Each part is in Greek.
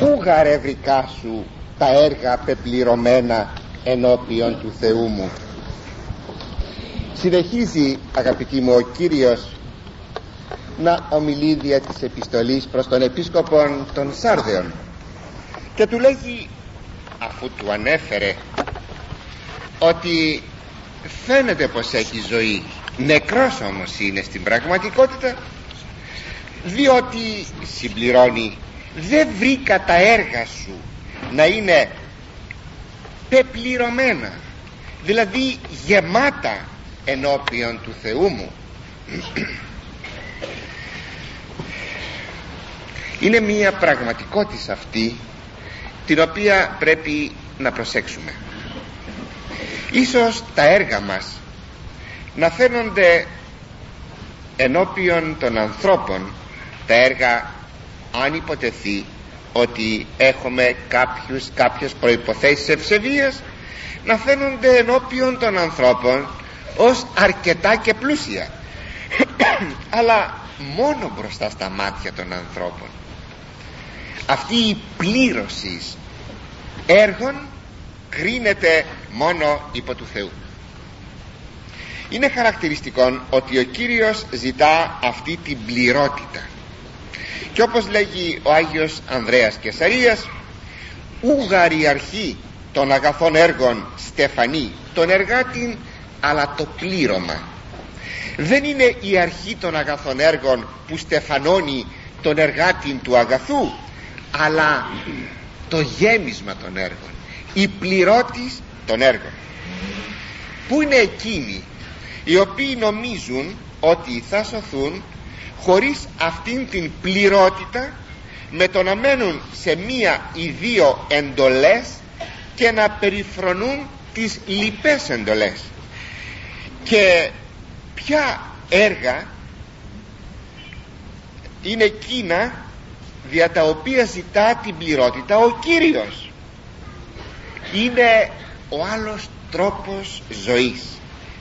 πού γαρευρικά σου τα έργα πεπληρωμένα ενώπιον του Θεού μου; Συνεχίζει αγαπητοί μου ο Κύριος να ομιλεί δια της επιστολής προς τον επίσκοπο των Σάρδεων και του λέγει αφού του ανέφερε ότι φαίνεται πως έχει ζωή. Νεκρός όμως είναι στην πραγματικότητα διότι συμπληρώνει δεν βρήκα τα έργα σου να είναι πεπληρωμένα δηλαδή γεμάτα ενώπιον του Θεού μου. Είναι μια πραγματικότητα αυτή την οποία πρέπει να προσέξουμε. Ίσως τα έργα μας να φαίνονται ενώπιον των ανθρώπων τα έργα αν υποτεθεί ότι έχουμε κάποιους, κάποιες προϋποθέσεις ευσεβίας να φαίνονται ενώπιον των ανθρώπων ως αρκετά και πλούσια αλλά μόνο μπροστά στα μάτια των ανθρώπων. Αυτή η πλήρωση έργων κρίνεται μόνο υπό του Θεού. Είναι χαρακτηριστικό ότι ο Κύριος ζητά αυτή την πληρότητα και όπως λέγει ο Άγιος Ανδρέας Κεσαρίας ούγαρη αρχή των αγαθών έργων στεφανή τον εργάτην αλλά το πλήρωμα δεν είναι η αρχή των αγαθών έργων που στεφανώνει τον εργάτην του αγαθού αλλά το γέμισμα των έργων η πληρώτης των έργων. Που είναι εκείνοι οι οποίοι νομίζουν ότι θα σωθούν χωρίς αυτήν την πληρότητα με το να μένουν σε μία ή δύο εντολές και να περιφρονούν τις λοιπές εντολές. Και ποια έργα είναι εκείνα δια τα οποία ζητά την πληρότητα ο Κύριος. Είναι ο άλλος τρόπος ζωής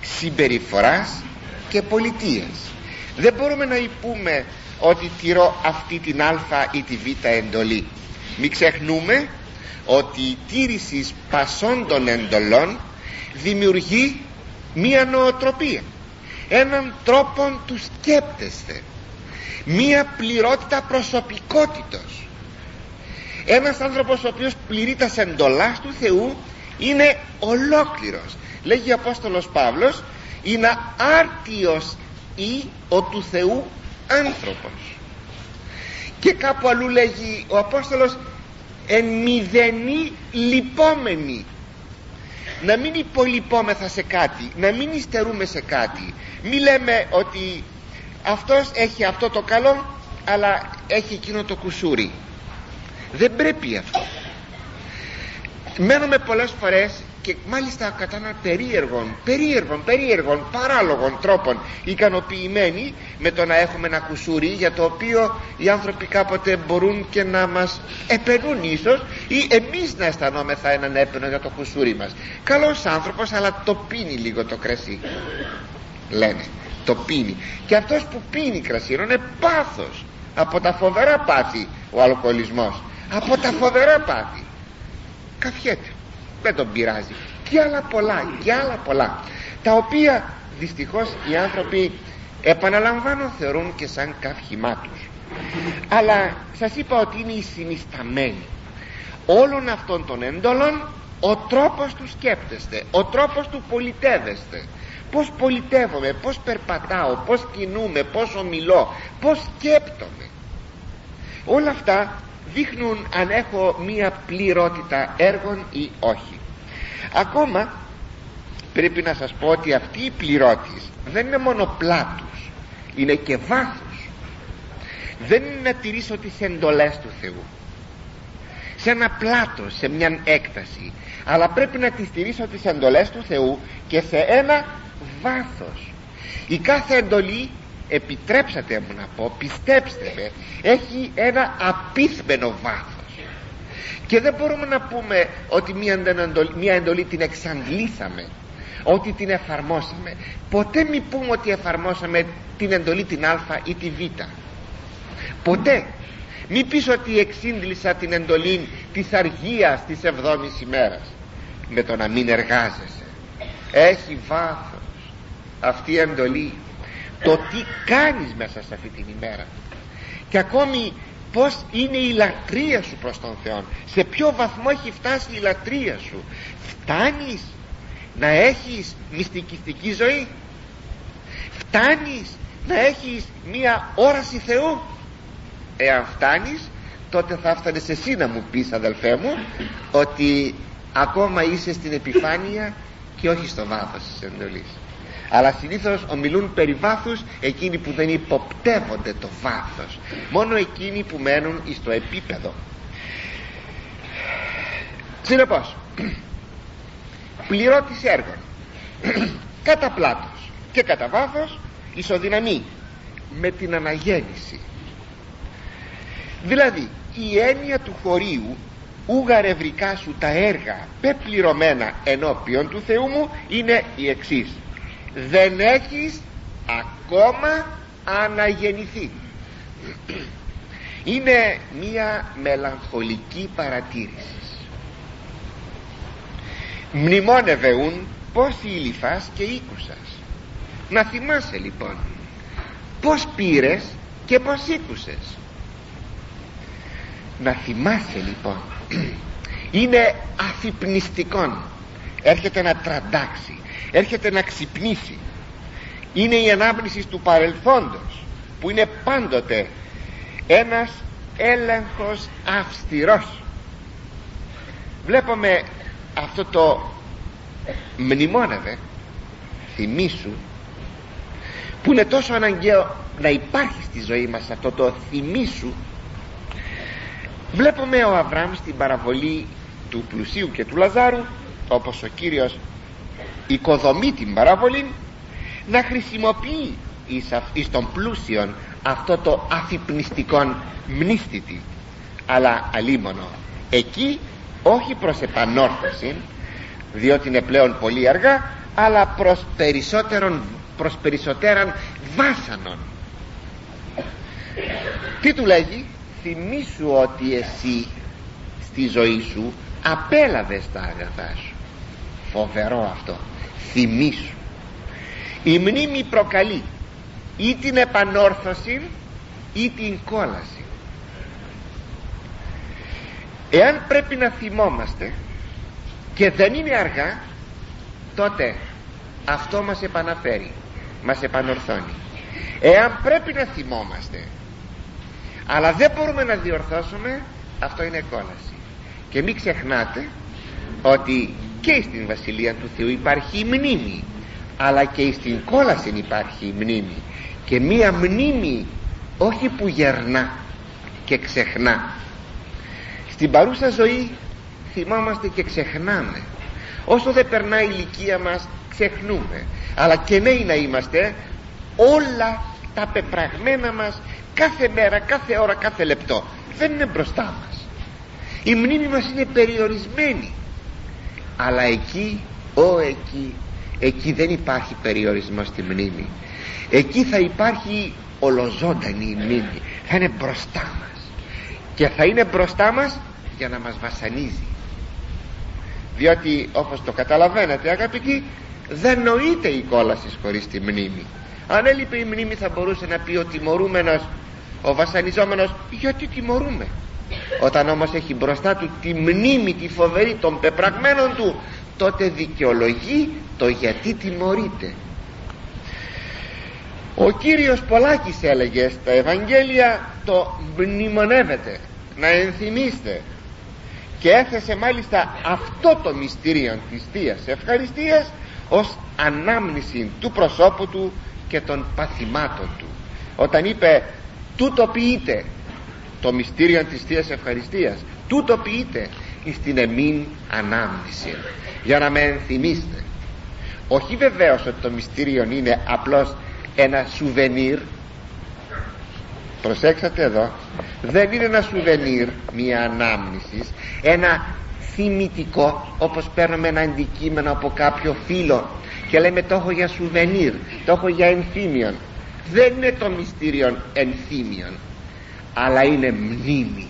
συμπεριφοράς και πολιτείας δεν μπορούμε να υπούμε ότι τηρώ αυτή την α ή τη β εντολή. Μην ξεχνούμε ότι η τήρηση πασών των εντολών δημιουργεί μία νοοτροπία. Έναν τρόπο του σκέπτεστε. Μία πληρότητα προσωπικότητος. Ένας άνθρωπος ο οποίος πληρεί τα εντολάς του Θεού είναι ολόκληρος. Λέγει ο Απόστολος Παύλος είναι άρτιος ή ο του Θεού άνθρωπος. Και κάπου αλλού λέγει ο Απόστολος εν μηδενή λυπόμενη να μην υπολοιπόμεθα σε κάτι να μην υστερούμε σε κάτι. Μη λέμε ότι αυτός έχει αυτό το καλό αλλά έχει εκείνο το κουσούρι. Δεν πρέπει αυτό. Μένουμε πολλές φορές και μάλιστα κατά έναν περίεργων, περίεργων, περίεργων, παράλογων τρόπων ικανοποιημένοι με το να έχουμε ένα κουσούρι για το οποίο οι άνθρωποι κάποτε μπορούν και να μας επενούν ίσως ή εμείς να αισθανόμεθα έναν έπαινο για το κουσούρι μας. Καλός άνθρωπος αλλά το πίνει λίγο το κρασί λένε. Το πίνει. Και αυτός που πίνει κρασί είναι πάθος από τα φοβερά πάθη ο αλκοολισμός. Από τα φοβερά πάθη. Καφιέται δεν τον πειράζει. Και άλλα πολλά και άλλα πολλά τα οποία δυστυχώς οι άνθρωποι επαναλαμβάνω θεωρούν και σαν καυχημά τους αλλά σας είπα ότι είναι η συνισταμένη. Όλων αυτών των έντολων ο τρόπος του σκέπτεστε ο τρόπος του πολιτεύεστε. Πως πολιτεύομαι, πως περπατάω πως κινούμε, πως ομιλώ πως σκέπτομαι. Όλα αυτά δείχνουν αν έχω μία πληρότητα έργων ή όχι. Ακόμα πρέπει να σας πω ότι αυτή η πληρώτης δεν είναι μόνο πλάτους είναι και βάθος. Δεν είναι να τηρήσω τις εντολές του Θεού. Σε ένα πλάτο, σε μια έκταση. Αλλά πρέπει να τις τηρήσω τις εντολές του Θεού και σε ένα βάθος. Η κάθε εντολή επιτρέψατε μου να πω πιστέψτε με έχει ένα απίθμενο βάθος. Και δεν μπορούμε να πούμε ότι μια εντολή, μια εντολή την εξαντλήσαμε ότι την εφαρμόσαμε. Ποτέ μη πούμε ότι εφαρμόσαμε την εντολή την α ή τη β. Ποτέ. Μη πεις ότι εξήντλησα την εντολή της αργίας της εβδόμης ημέρας με το να μην εργάζεσαι. Έχει βάθος αυτή η εντολή το τι κάνεις μέσα σε αυτή την ημέρα. Και ακόμη πως είναι η λατρεία σου προς τον Θεό σε ποιο βαθμό έχει φτάσει η λατρεία σου. Φτάνεις να έχεις μυστικιστική ζωή. Φτάνεις να έχεις μία όραση Θεού. Εάν φτάνεις τότε θα φτάνεις εσύ να μου πεις αδελφέ μου ότι ακόμα είσαι στην επιφάνεια και όχι στο βάθος της εντολής αλλά συνήθως ομιλούν περί βάθους εκείνοι που δεν υποπτεύονται το βάθος. Μόνο εκείνοι που μένουν στο επίπεδο. Συνεπώς πληρώτης έργων. Κατά πλάτος και κατά βάθος ισοδυναμεί με την αναγέννηση. Δηλαδή η έννοια του χωρίου ουγαρευρικά σου τα έργα πεπληρωμένα ενώπιον του Θεού μου είναι η εξής δεν έχεις ακόμα αναγεννηθεί. Είναι μία μελαγχολική παρατήρηση. Μνημόνευε ούν πως ήλυφας και ήκουσας να θυμάσαι λοιπόν πως πήρες και πως ήκουσες. Να θυμάσαι λοιπόν είναι αφυπνιστικόν. Έρχεται να τραντάξει έρχεται να ξυπνήσει. Είναι η ανάπνηση του παρελθόντος που είναι πάντοτε ένας έλεγχος αυστηρός. Βλέπουμε αυτό το μνημόνευε θυμίσου που είναι τόσο αναγκαίο να υπάρχει στη ζωή μας αυτό το θυμίσου βλέπουμε ο Αβραάμ στην παραβολή του πλουσίου και του Λαζάρου όπως ο Κύριος οικοδομεί την παραβολή να χρησιμοποιεί εις, των πλούσιων αυτό το αφυπνιστικό μνήστητη αλλά αλίμονο εκεί όχι προς επανόρθωση διότι είναι πλέον πολύ αργά αλλά προς περισσότερον προς περισσότεραν βάσανον. Τι του λέγει; Θυμήσου ότι εσύ στη ζωή σου απέλαβες τα αγαθά σου φοβερό αυτό. Θυμήσου. Η μνήμη προκαλεί ή την επανόρθωση ή την κόλαση. Εάν πρέπει να θυμόμαστε και δεν είναι αργά τότε αυτό μας επαναφέρει μας επανορθώνει. Εάν πρέπει να θυμόμαστε αλλά δεν μπορούμε να διορθώσουμε αυτό είναι κόλαση. Και μην ξεχνάτε ότι και στην Βασιλεία του Θεού υπάρχει η μνήμη αλλά και στην κόλαση υπάρχει η μνήμη. Και μία μνήμη όχι που γερνά και ξεχνά. Στην παρούσα ζωή θυμάμαστε και ξεχνάμε. Όσο δεν περνάει η ηλικία μας ξεχνούμε. Αλλά και νέοι να είμαστε όλα τα πεπραγμένα μας κάθε μέρα, κάθε ώρα, κάθε λεπτό δεν είναι μπροστά μας. Η μνήμη μας είναι περιορισμένη αλλά εκεί, ο εκεί εκεί δεν υπάρχει περιορισμός στη μνήμη. Εκεί θα υπάρχει ολοζώντανη η μνήμη. Θα είναι μπροστά μας. Και θα είναι μπροστά μας για να μας βασανίζει. Διότι όπως το καταλαβαίνετε αγαπητοί δεν νοείται η κόλασης χωρίς τη μνήμη. Αν έλειπε η μνήμη θα μπορούσε να πει ο τιμωρούμενος ο βασανιζόμενος γιατί τιμωρούμε όταν όμως έχει μπροστά του τη μνήμη τη φοβερή των πεπραγμένων του τότε δικαιολογεί το γιατί τιμωρείται. Ο Κύριος Πολάκης έλεγε στα Ευαγγέλια το μνημονεύεται να ενθυμίστε και έθεσε μάλιστα αυτό το μυστήριο της Θείας Ευχαριστίας ως ανάμνηση του προσώπου του και των παθημάτων του. Όταν είπε τούτο ποιείται το μυστήριο της Θείας Ευχαριστίας. Τούτο ποιείται στην εμήν ανάμνηση. Για να με ενθυμίστε όχι βεβαίως ότι το μυστήριο είναι απλώς ένα σουβενίρ. Προσέξατε εδώ. Δεν είναι ένα σουβενίρ μια ανάμνηση. Ένα θυμητικό όπως παίρνουμε ένα αντικείμενο από κάποιο φίλο και λέμε το έχω για σουβενίρ το έχω για ενθύμιον δεν είναι το μυστήριο ενθύμιον αλλά είναι μνήμη.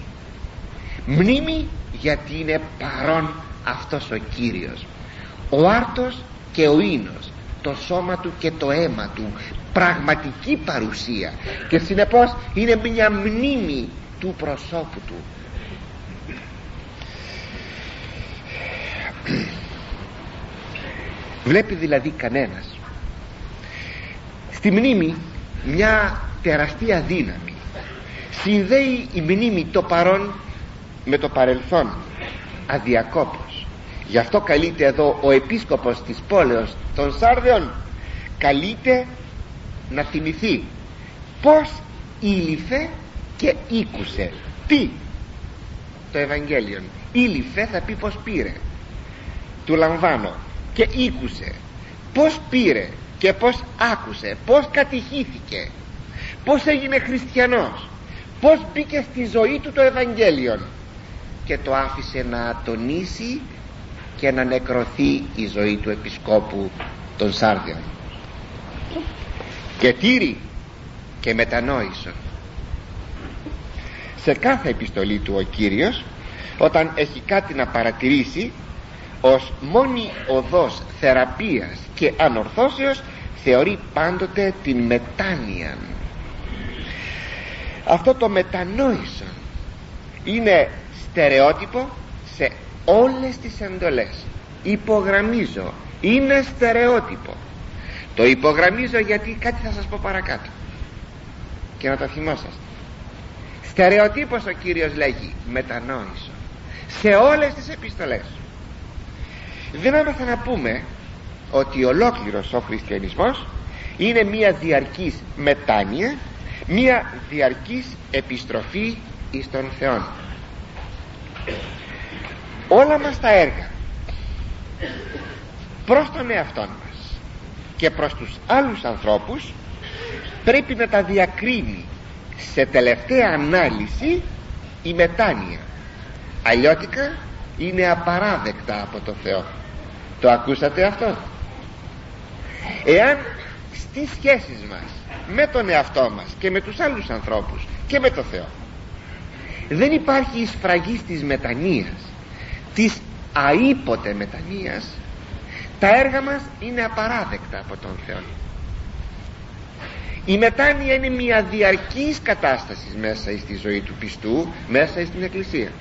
Μνήμη γιατί είναι παρόν αυτός ο Κύριος. Ο άρτος και ο ίνος το σώμα του και το αίμα του. Πραγματική παρουσία. Και συνεπώς είναι μια μνήμη του προσώπου του. Βλέπει δηλαδή κανένας. Στη μνήμη μια τεραστία δύναμη συνδέει η μνήμη το παρόν με το παρελθόν. Αδιακόπως γι' αυτό καλείται εδώ ο επίσκοπος της πόλεως των Σάρδεων. Καλείται να θυμηθεί πως ήλυφε και ήκουσε. Τι; Το Ευαγγέλιο ήλυφε θα πει πως πήρε. Του λαμβάνω. Και ήκουσε. Πως πήρε και πως άκουσε. Πως κατηχήθηκε. Πως έγινε χριστιανός πως μπήκε στη ζωή του το Ευαγγέλιο και το άφησε να τονίσει και να νεκρωθεί η ζωή του επισκόπου των Σάρδιων και τήρη και μετανόησον. Σε κάθε επιστολή του ο Κύριος όταν έχει κάτι να παρατηρήσει ως μόνη οδός θεραπείας και ανορθώσεως θεωρεί πάντοτε την μετάνοια αυτό το μετανόησον είναι στερεότυπο σε όλες τις εντολές. Υπογραμμίζω είναι στερεότυπο. Το υπογραμμίζω γιατί κάτι θα σας πω παρακάτω. Και να το θυμόσαστε. Στερεοτύπος ο Κύριος λέγει μετανόησο σε όλες τις επιστολές. Δεν έμαθα να πούμε ότι ολόκληρος ο χριστιανισμός είναι μια διαρκής μετάνοια μια διαρκής επιστροφή εις τον Θεό όλα μας τα έργα προς τον εαυτό μας και προς τους άλλους ανθρώπους πρέπει να τα διακρίνει σε τελευταία ανάλυση η μετάνοια. Αλλιώτικα είναι απαράδεκτα από το Θεό. Το ακούσατε αυτό; Εάν στις σχέσεις μας με τον εαυτό μας και με τους άλλους ανθρώπους και με το Θεό. Δεν υπάρχει εισφραγή της μετανοίας της αήποτε μετανοίας. Τα έργα μας είναι απαράδεκτα από τον Θεό. Η μετάνοια είναι μια διαρκής κατάστασης μέσα στη ζωή του πιστού μέσα στην εκκλησία.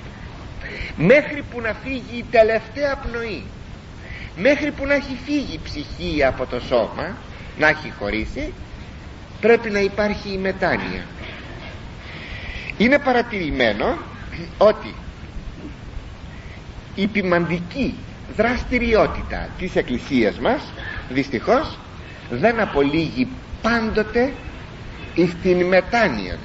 Μέχρι που να φύγει η τελευταία πνοή μέχρι που να έχει φύγει η ψυχή από το σώμα να έχει χωρίσει πρέπει να υπάρχει η μετάνοια. Είναι παρατηρημένο ότι η ποιμαντική δραστηριότητα της εκκλησίας μας δυστυχώς δεν απολύγει πάντοτε στην μετάνοια.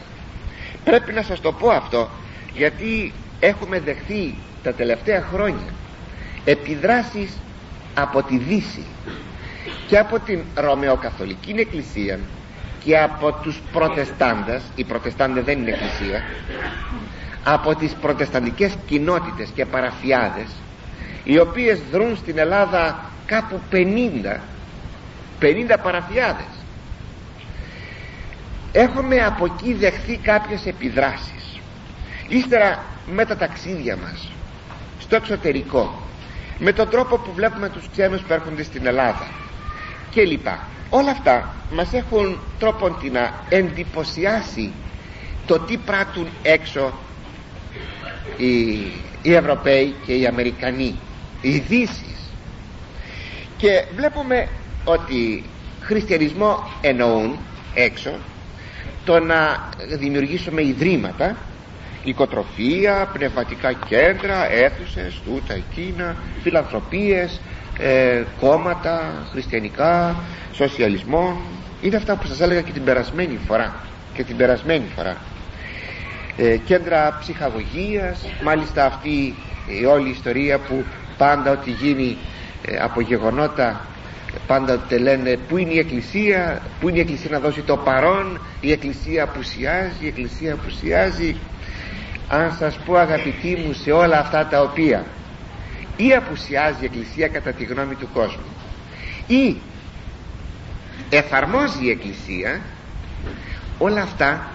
Πρέπει να σας το πω αυτό γιατί έχουμε δεχθεί τα τελευταία χρόνια επιδράσεις από τη Δύση και από την Ρωμαιοκαθολική Εκκλησία και από τους προτεστάντες οι προτεστάντες δεν είναι εκκλησία από τις προτεσταντικές κοινότητες και παραφιάδες οι οποίες δρούν στην Ελλάδα κάπου 50 50 παραφιάδες. Έχουμε από εκεί δεχθεί κάποιες επιδράσεις. Ύστερα με τα ταξίδια μας στο εξωτερικό με τον τρόπο που βλέπουμε τους ξένους που έρχονται στην Ελλάδα και λοιπά όλα αυτά μας έχουν τρόπον να εντυπωσιάσει το τι πράττουν έξω οι, οι Ευρωπαίοι και οι Αμερικανοί οι ειδήσεις. και βλέπουμε ότι χριστιανισμό εννοούν έξω το να δημιουργήσουμε ιδρύματα οικοτροφία, πνευματικά κέντρα, αίθουσες, τούτα, εκείνα, φιλανθρωπίες, ε, κόμματα, χριστιανικά, σοσιαλισμό. Είναι αυτά που σας έλεγα και την περασμένη φορά. Και την περασμένη φορά. Ε, κέντρα ψυχαγωγίας, μάλιστα αυτή η όλη η ιστορία που πάντα ότι γίνει ε, από γεγονότα πάντα te λένε πού είναι η εκκλησία; Πού είναι η εκκλησία να δώσει το παρόν; Η εκκλησία απουσιάζει η εκκλησία απουσιάζει αν σας πω αγαπητοί μου σε όλα αυτά τα οποία ή απουσιάζει η εκκλησία κατά τη γνώμη του κόσμου ή εφαρμόζει η εκκλησία όλα αυτά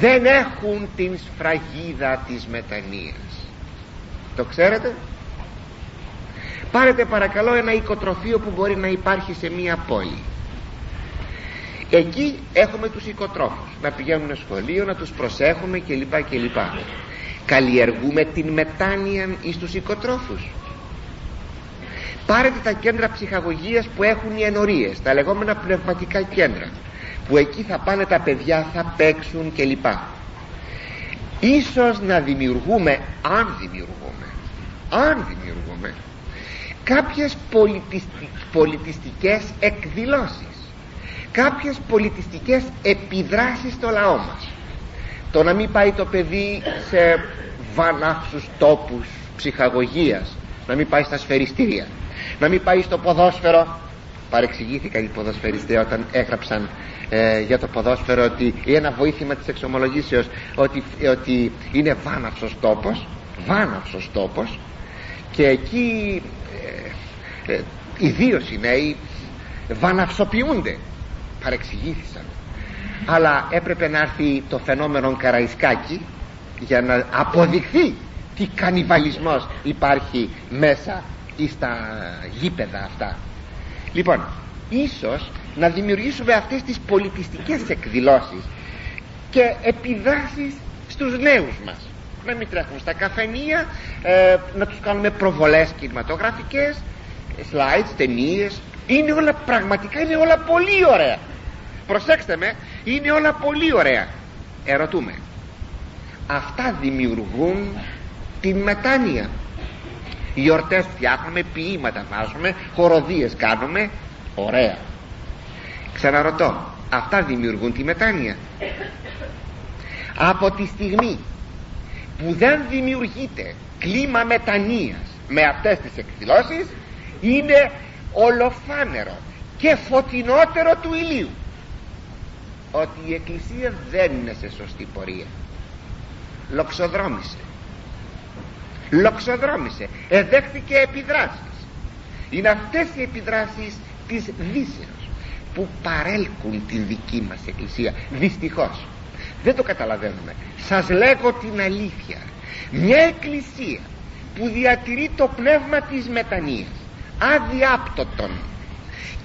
δεν έχουν την σφραγίδα της μετανοίας. Το ξέρετε; Πάρετε παρακαλώ ένα οικοτροφείο που μπορεί να υπάρχει σε μία πόλη. Εκεί έχουμε τους οικοτρόφους. Να πηγαίνουν σχολείο να τους προσέχουμε κλπ κλπ καλλιεργούμε την μετάνοια εις τους οικοτρόφους. Πάρετε τα κέντρα ψυχαγωγίας που έχουν οι ενορίες τα λεγόμενα πνευματικά κέντρα που εκεί θα πάνε τα παιδιά θα παίξουν κλπ. Ίσως να δημιουργούμε αν δημιουργούμε αν δημιουργούμε κάποιες πολιτιστικές εκδηλώσεις κάποιες πολιτιστικές επιδράσεις στο λαό μας το να μην πάει το παιδί σε βανάφσους τόπους ψυχαγωγίας να μην πάει στα σφαιριστήρια να μην πάει στο ποδόσφαιρο. Παρεξηγήθηκαν οι ποδοσφαιριστές όταν έγραψαν ε, για το ποδόσφαιρο ότι ή ένα βοήθημα της εξομολογήσεως ότι, ότι είναι βάναυσος τόπος βάναυσος τόπος. Και εκεί ε, ε, ιδίως οι νέοι βαναυσοποιούνται. Παρεξηγήθησαν αλλά έπρεπε να έρθει το φαινόμενο Καραϊσκάκη για να αποδειχθεί τι κανιβαλισμός υπάρχει μέσα ή στα γήπεδα αυτά. Λοιπόν ίσως να δημιουργήσουμε αυτές τις πολιτιστικές εκδηλώσεις και επιδράσεις στους νέους μας. Να μην τρέχουν στα καφενεία ε, να τους κάνουμε προβολές κινηματογραφικές slides, ταινίες. Είναι όλα πραγματικά είναι όλα πολύ ωραία. Προσέξτε με είναι όλα πολύ ωραία. Ερωτούμε. Αυτά δημιουργούν την μετάνοια. Γιορτές φτιάχνουμε ποίηματα βάζουμε χοροδίες κάνουμε. Ωραία. Ξαναρωτώ αυτά δημιουργούν τη μετάνοια. Από τη στιγμή που δεν δημιουργείται κλίμα μετανοίας με αυτές τις εκδηλώσεις είναι ολοφάνερο και φωτεινότερο του ηλίου ότι η Εκκλησία δεν είναι σε σωστή πορεία. Λοξοδρόμησε. Λοξοδρόμησε. Εδέχθηκε επιδράσεις. Είναι αυτές οι επιδράσεις της δύσεως που παρέλκουν την δική μας εκκλησία. Δυστυχώς. Δεν το καταλαβαίνουμε. Σας λέγω την αλήθεια. Μια εκκλησία που διατηρεί το πνεύμα της μετανοίας αδιάπτωτον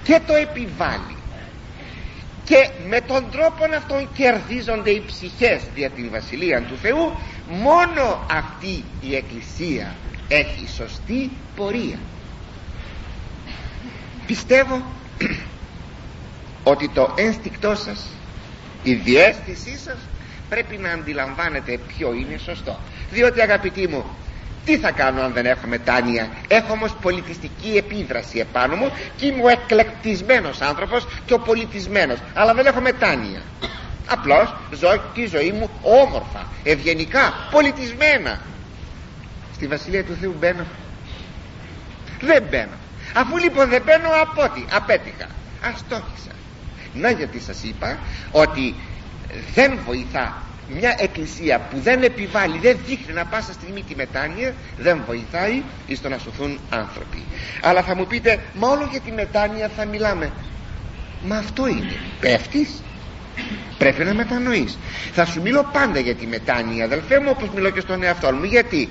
και το επιβάλλει και με τον τρόπο αυτόν κερδίζονται οι ψυχές δια την Βασιλεία του Θεού. Μόνο αυτή η Εκκλησία έχει σωστή πορεία. Πιστεύω ότι το ένστικτό σας η διέστησή σας πρέπει να αντιλαμβάνετε ποιο είναι σωστό. Διότι αγαπητοί μου τι θα κάνω αν δεν έχω μετάνοια έχω όμως πολιτιστική επίδραση επάνω μου και είμαι ο εκλεκτισμένος άνθρωπος και ο πολιτισμένος. Αλλά δεν έχω μετάνοια απλώς ζω τη ζωή μου όμορφα ευγενικά, πολιτισμένα. Στη Βασιλεία του Θεού μπαίνω. Δεν μπαίνω. Αφού λοιπόν δεν μπαίνω από ό,τι; Απέτυχα. Αστόχησα. Να γιατί σας είπα ότι δεν βοηθά μια εκκλησία που δεν επιβάλλει δεν δείχνει να πάσα στιγμή τη μετάνοια δεν βοηθάει στο να σωθούν άνθρωποι. Αλλά θα μου πείτε μα όλο για τη μετάνοια θα μιλάμε. Μα αυτό είναι. Πέφτεις; Πρέπει να μετανοείς. Θα σου μιλώ πάντα για τη μετάνοια αδελφέ μου όπως μιλώ και στον εαυτό μου. Γιατί;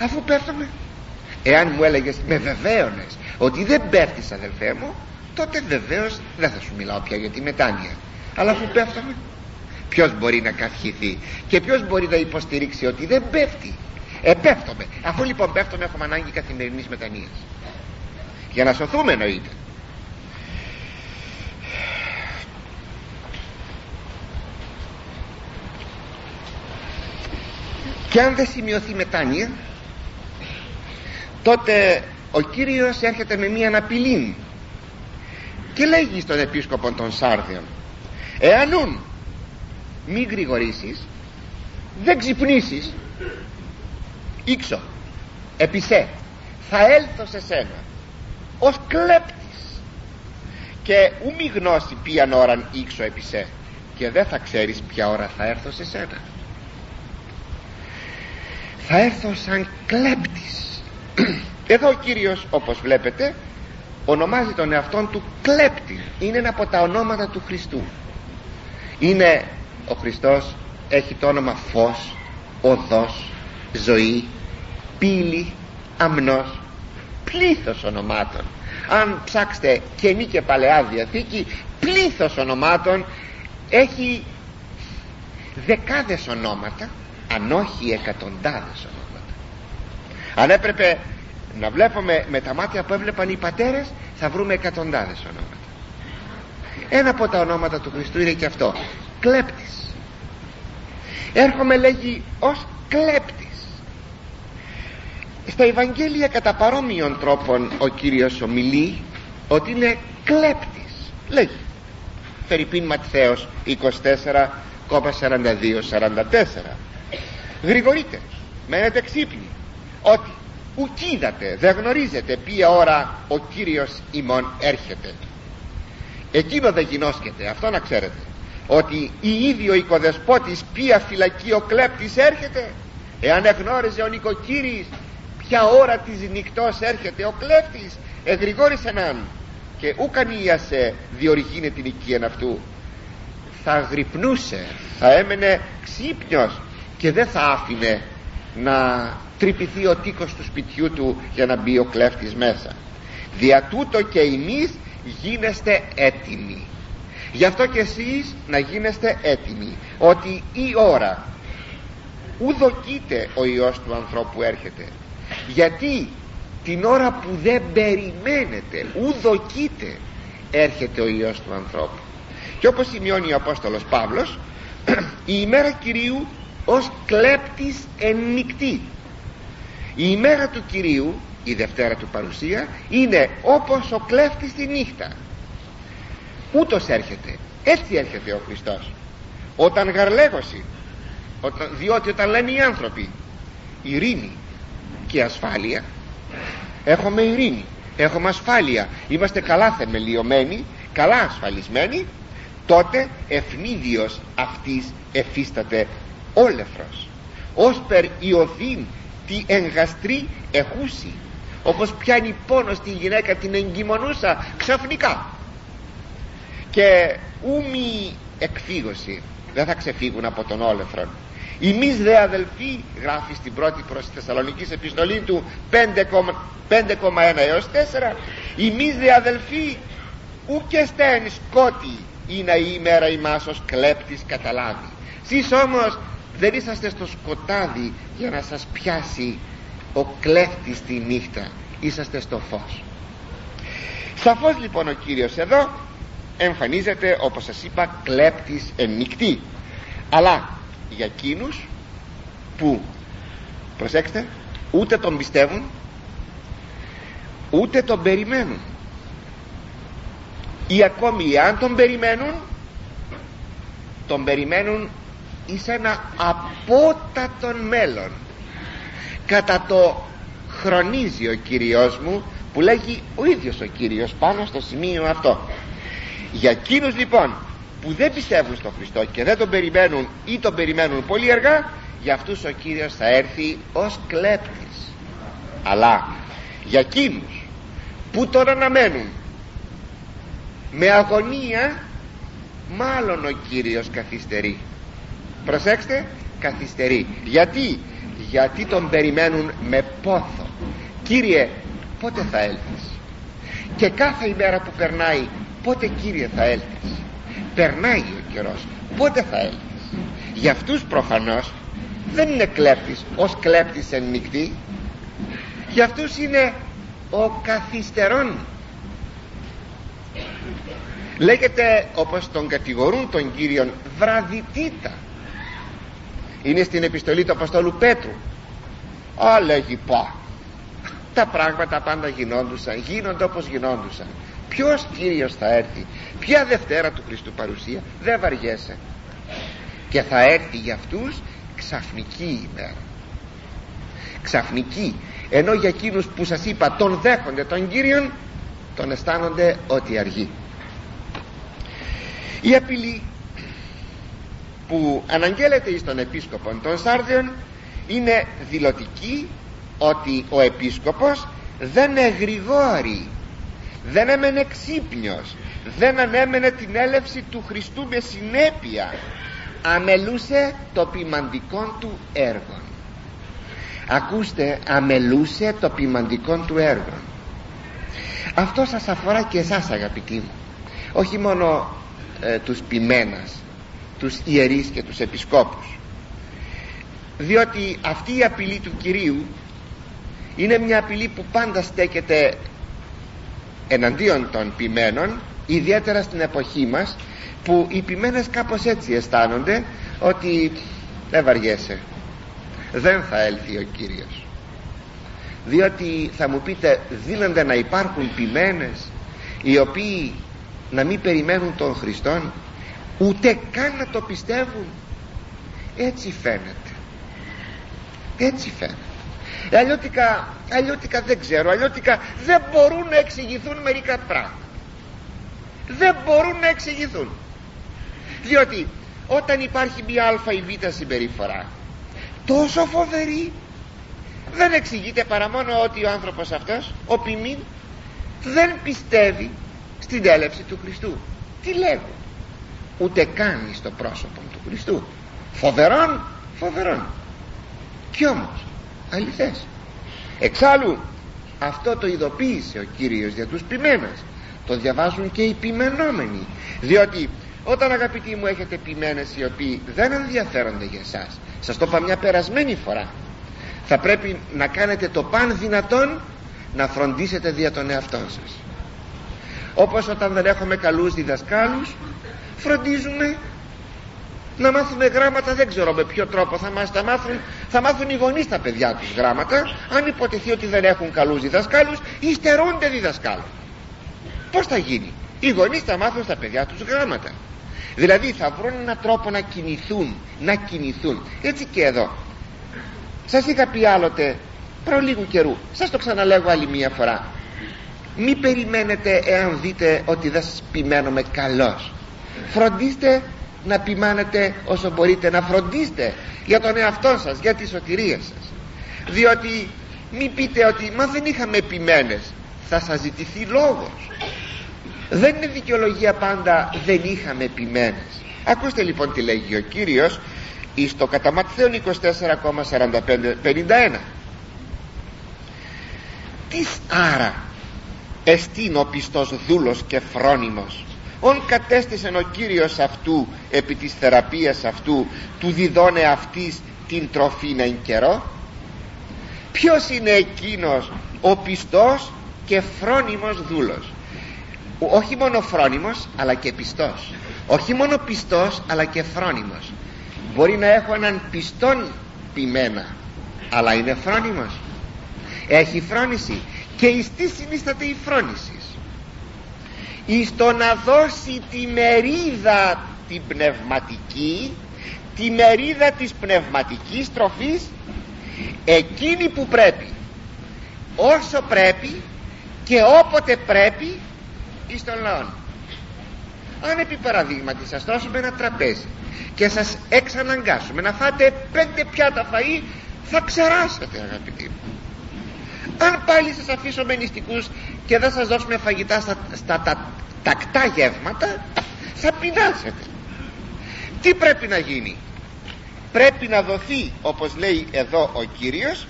Αφού πέφτουμε. Εάν μου έλεγες με βεβαίωνες ότι δεν πέφτεις αδελφέ μου τότε βεβαίως δεν θα σου μιλάω πια για τη μετάνοια. Αλλά αφού πέφτουμε ποιος μπορεί να καυχηθεί και ποιος μπορεί να υποστηρίξει ότι δεν πέφτει. Επέφτομαι αφού λοιπόν πέφτομαι έχουμε ανάγκη καθημερινής μετανοίας. Για να σωθούμε εννοείται. Και αν δεν σημειωθεί μετάνοια τότε ο Κύριος έρχεται με μία αναπηλή. Και λέγει στον επίσκοπο των Σάρδιων εάν ούν μην γρηγορήσεις δεν ξυπνήσεις. Ήξω. Επισέ θα έλθω σε σένα ως κλέπτης. Και ου μη γνώση ποιαν ώραν ήξω επισέ και δεν θα ξέρεις ποια ώρα θα έρθω σε σένα. Θα έρθω σαν κλέπτης. Εδώ ο Κύριος όπως βλέπετε ονομάζει τον εαυτόν του κλέπτη. Είναι ένα από τα ονόματα του Χριστού. Είναι ο Χριστός έχει το όνομα φως οδός ζωή πύλη αμνός. Πλήθος ονομάτων. Αν ψάξετε καινή και παλαιά διαθήκη πλήθος ονομάτων έχει δεκάδες ονόματα αν όχι εκατοντάδες ονόματα. Αν έπρεπε να βλέπουμε με τα μάτια που έβλεπαν οι πατέρες θα βρούμε εκατοντάδες ονόματα ένα από τα ονόματα του Χριστού είναι και αυτό. Κλέπτης. Έρχομαι λέγει ως κλέπτης. Στα Ευαγγέλια κατά παρόμοιων τρόπων ο Κύριος ομιλεί ότι είναι κλέπτης λέγει. Φερρυπίν Ματθαίος 24 κόπα 42-44 γρηγορείτε μένετε ξύπνοι ότι ουκίδατε δεν γνωρίζετε ποια ώρα ο Κύριος ημών έρχεται εκείνο δεν γινώσκεται αυτό να ξέρετε. Ότι η ίδιο οικοδεσπότης ποια φυλακή ο κλέπτης έρχεται. Εάν εγνώριζε ο νοικοκύρης ποια ώρα της νυχτός έρχεται ο κλέπτης εγρηγόρησε έναν. Και ουκανίασε διορυγίνε την οικία αυτού. Θα γρυπνούσε θα έμενε ξύπνιος και δεν θα άφηνε να τρυπηθεί ο τείχος του σπιτιού του για να μπει ο κλέφτης μέσα. Δια τούτο και εμείς γίνεστε έτοιμοι. Γι' αυτό και εσείς να γίνεστε έτοιμοι ότι η ώρα ουδοκείται ο Υιός του ανθρώπου έρχεται. Γιατί την ώρα που δεν περιμένετε ουδοκείται έρχεται ο Υιός του ανθρώπου. Και όπως σημειώνει ο Απόστολος Παύλος η ημέρα Κυρίου ως κλέπτης εν νυχτή. Η ημέρα του Κυρίου η Δευτέρα του παρουσία είναι όπως ο κλέφτης τη νύχτα. Ούτως έρχεται έτσι έρχεται ο Χριστός. Όταν γαρλέγωση όταν, διότι όταν λένε οι άνθρωποι ειρήνη και ασφάλεια έχουμε ειρήνη έχουμε ασφάλεια είμαστε καλά θεμελιωμένοι καλά ασφαλισμένοι τότε ευνίδιος αυτής εφίσταται όλεφρος ως περ ιωδήν τη εγγαστρή εχούση όπως πιάνει πόνο στη γυναίκα την εγκυμονούσα ξαφνικά. Και ούμι εκφύγωση δεν θα ξεφύγουν από τον όλεφρον Εμείς δε αδελφοί γράφει στην πρώτη προς Θεσσαλονικής επιστολή του 5,1 έως 4 Εμείς δε αδελφοί ούκε στέν σκότη είναι η ημέρα ημάς ως κλέπτης καταλάβει. Σεις όμως δεν είσαστε στο σκοτάδι για να σας πιάσει ο κλέφτης τη νύχτα. Είσαστε στο φως. Σαφώς λοιπόν ο Κύριος εδώ εμφανίζεται όπως σας είπα κλέπτης εν νυχτή. Αλλά για εκείνους που προσέξτε ούτε τον πιστεύουν ούτε τον περιμένουν. Ή ακόμη αν τον περιμένουν τον περιμένουν εις ένα απότατον μέλλον κατά το χρονίζει ο Κύριος μου που λέγει ο ίδιος ο Κύριος πάνω στο σημείο αυτό. Για εκείνους λοιπόν που δεν πιστεύουν στον Χριστό και δεν τον περιμένουν ή τον περιμένουν πολύ αργά για αυτούς ο Κύριος θα έρθει ως κλέπτης. Αλλά για εκείνους που τον αναμένουν με αγωνία μάλλον ο Κύριος καθυστερεί. Προσέξτε καθυστερεί. Γιατί; Γιατί τον περιμένουν με πόθο. Κύριε πότε θα έλθεις; Και κάθε ημέρα που περνάει πότε Κύριε θα έλθεις; Περνάει ο καιρός πότε θα έλθεις; Για αυτούς προφανώς δεν είναι κλέπτης ως κλέπτης εν νυχτή για αυτούς είναι ο καθυστερών. Λέγεται όπως τον κατηγορούν τον Κύριον βραδιτήτα είναι στην επιστολή του Αποστόλου Πέτρου. Α λέγει πά τα πράγματα πάντα γινόντουσαν γίνονται όπως γινόντουσαν. Ποιος Κύριος θα έρθει; Ποια Δευτέρα του Χριστού παρουσία; Δεν βαριέσαι. Και θα έρθει για αυτούς ξαφνική ημέρα. Ξαφνική. Ενώ για εκείνους που σας είπα τον δέχονται τον Κύριον τον αισθάνονται ότι αργεί. Η απειλή που αναγγέλλεται εις τον επίσκοπο των Σάρδιων είναι δηλωτική ότι ο επίσκοπος δεν εγρηγόρει δεν έμενε ξύπνιος δεν ανέμενε την έλευση του Χριστού με συνέπεια αμελούσε το ποιμαντικό του έργο ακούστε αμελούσε το ποιμαντικό του έργο αυτό σας αφορά και εσάς αγαπητοί μου. Όχι μόνο ε, τους ποιμένας τους ιερείς και τους επισκόπους. Διότι αυτή η απειλή του Κυρίου είναι μια απειλή που πάντα στέκεται εναντίον των ποιμένων ιδιαίτερα στην εποχή μας που οι ποιμένες κάπως έτσι αισθάνονται ότι δεν βαριέσαι. Δεν θα έλθει ο Κύριος διότι θα μου πείτε δίνονται να υπάρχουν ποιμένες οι οποίοι να μην περιμένουν τον Χριστόν; Ούτε καν να το πιστεύουν. Έτσι φαίνεται. Έτσι φαίνεται. Αλλιώτικα, αλλιώτικα δεν ξέρω. Αλλιώτικα δεν μπορούν να εξηγηθούν μερικά πράγματα. Δεν μπορούν να εξηγηθούν. Διότι όταν υπάρχει μια α ή β συμπεριφορά τόσο φοβερή δεν εξηγείται παρά μόνο ότι ο άνθρωπος αυτός ο ποιμήν δεν πιστεύει στην τέλευση του Χριστού. Τι λέγω ούτε κάνει στο πρόσωπο του Χριστού. Φοβερόν φοβερόν. Κι όμως αληθές. Εξάλλου αυτό το ειδοποίησε ο Κύριος για τους ποιμένες. Το διαβάζουν και οι ποιμενόμενοι διότι όταν αγαπητοί μου έχετε ποιμένες οι οποίοι δεν ενδιαφέρονται για εσάς σας το είπα μια περασμένη φορά θα πρέπει να κάνετε το παν δυνατόν να φροντίσετε δια τον εαυτό σας. Όπως όταν δεν έχουμε καλούς διδασκάλους φροντίζουμε να μάθουμε γράμματα. Δεν ξέρω με ποιο τρόπο θα μας τα μάθουν. Θα μάθουν οι γονείς τα παιδιά τους γράμματα. Αν υποτεθεί ότι δεν έχουν καλούς διδασκάλους υστερούνται διδασκάλους πως θα γίνει; Οι γονείς θα μάθουν στα παιδιά τους γράμματα. Δηλαδή θα βρουν έναν τρόπο να κινηθούν να κινηθούν. Έτσι και εδώ. Σας είχα πει άλλοτε προ λίγου καιρού σας το ξαναλέγω άλλη μία φορά. Μη περιμένετε εάν δείτε ότι δεν σας ποιμένομαι καλός φροντίστε να ποιμάνετε όσο μπορείτε να φροντίστε για τον εαυτό σας για τη σωτηρία σας. Διότι μη πείτε ότι μα δεν είχαμε επιμένες θα σας ζητηθεί λόγος. Δεν είναι δικαιολογία πάντα δεν είχαμε επιμένες ακούστε λοιπόν τι λέγει ο Κύριος εις το κατά Ματθαίον 24,45-51 τις άρα εστίν ο πιστός δούλος και φρόνιμος ον κατέστησεν ο Κύριος αυτού επί της θεραπείας αυτού του διδώνε αυτής την τροφή να είναι καιρό. Ποιος είναι εκείνος ο πιστός και φρόνιμος δούλος; Όχι μόνο φρόνιμος αλλά και πιστός. Όχι μόνο πιστός αλλά και φρόνιμος. Μπορεί να έχω έναν πιστόν ποιμένα αλλά είναι φρόνιμος. Έχει φρόνηση και εις τι συνίσταται η φρόνηση; Εις το να δώσει τη μερίδα την πνευματική τη μερίδα της πνευματικής τροφής εκείνη που πρέπει όσο πρέπει και όποτε πρέπει εις τον λαό αν επί παραδείγματι σας δώσουμε ένα τραπέζι και σας εξαναγκάσουμε να φάτε πέντε πιάτα φαΐ θα ξεράσετε αγαπητοί μου αν πάλι σας αφήσουμε νηστικούς και δεν σας δώσουμε φαγητά στα, στα τα, τακτά γεύματα θα πεινάσετε τι πρέπει να γίνει; Πρέπει να δοθεί όπως λέει εδώ ο Κύριος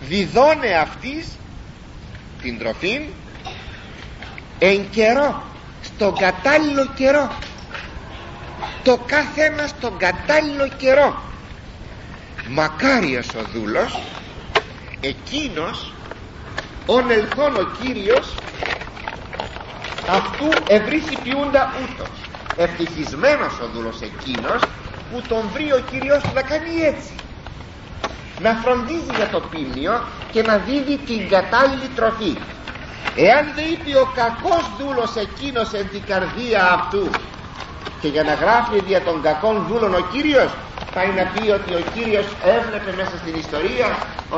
διδώνε αυτής την τροφή εν καιρό στον κατάλληλο καιρό. Το κάθε ένας στον κατάλληλο καιρό. Μακάριος ο δούλος εκείνος ον ελθόν ο Κύριος αυτού ευρύχει ποιούντα ούτως. Ευτυχισμένος ο δούλος εκείνος που τον βρει ο Κύριος να κάνει έτσι. Να φροντίζει για το πίμνιο και να δίδει την κατάλληλη τροφή. Εάν δεν είπε ο κακός δούλος εκείνος εν την καρδία αυτού. Και για να γράφει δια των κακών δούλων ο Κύριος πάει να πει ότι ο Κύριος έβλεπε μέσα στην ιστορία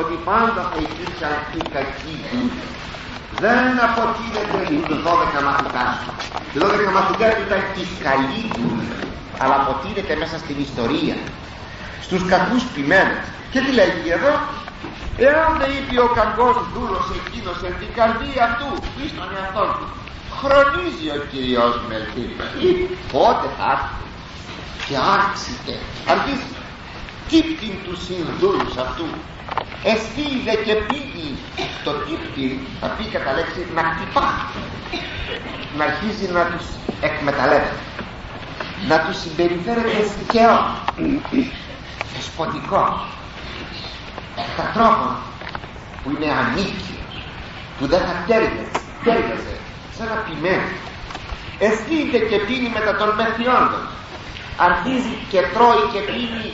ότι πάντα θα υπήρξαν οι κακοί. Δεν αποτείνεται οι 12 μαθητάς οι 12 μαθητάς ήταν οι καλοί αλλά αποτείνεται μέσα στην ιστορία. Στους κακούς ποιμένους. Και τι λέγει εδώ; Εάν δεν είπε ο κακός δούλος εκείνος εν την καρδία αυτού ή στον εαυτό του χρονίζει ο Κυριός με ελπίδα πότε θα έρθει; Και άρχισε αρχίζει τύπτην του συνδούλους αυτού. Δε και πήγει το τύπτη θα πει κατά λέξη να χτυπά να αρχίζει να τους εκμεταλλεύεται. Να τους συμπεριφέρεται σκαιό δεσποτικό. Κατά τρόπο που είναι ανίκιος που δεν θα τέριαζε σαν να ποιμένο αισθείται και πίνει μετά των μεθιόντων αρχίζει και τρώει και πίνει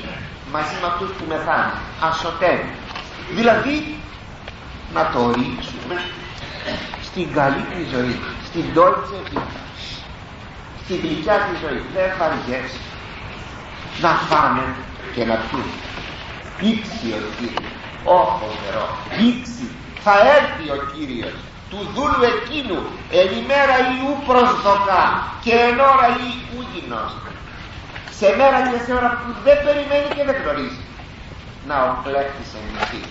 μαζί με αυτούς που μεθάνε ασωτεύει δηλαδή να το ρίξουμε στην καλύτερη ζωή στην τόλτσε στην γλυκιά τη ζωή. Δεν βαριέσαι να φάμε και να πιούμε. Ήξει ο Κύριος όχι νερό. Ήξει θα έρθει ο Κύριος του δούλου εκείνου εν ημέρα Ιού προσδοκά και εν ώρα Ιού σε μέρα και σε ώρα που δεν περιμένει και δεν γνωρίζει. Να ο κλέφτης ενηθεί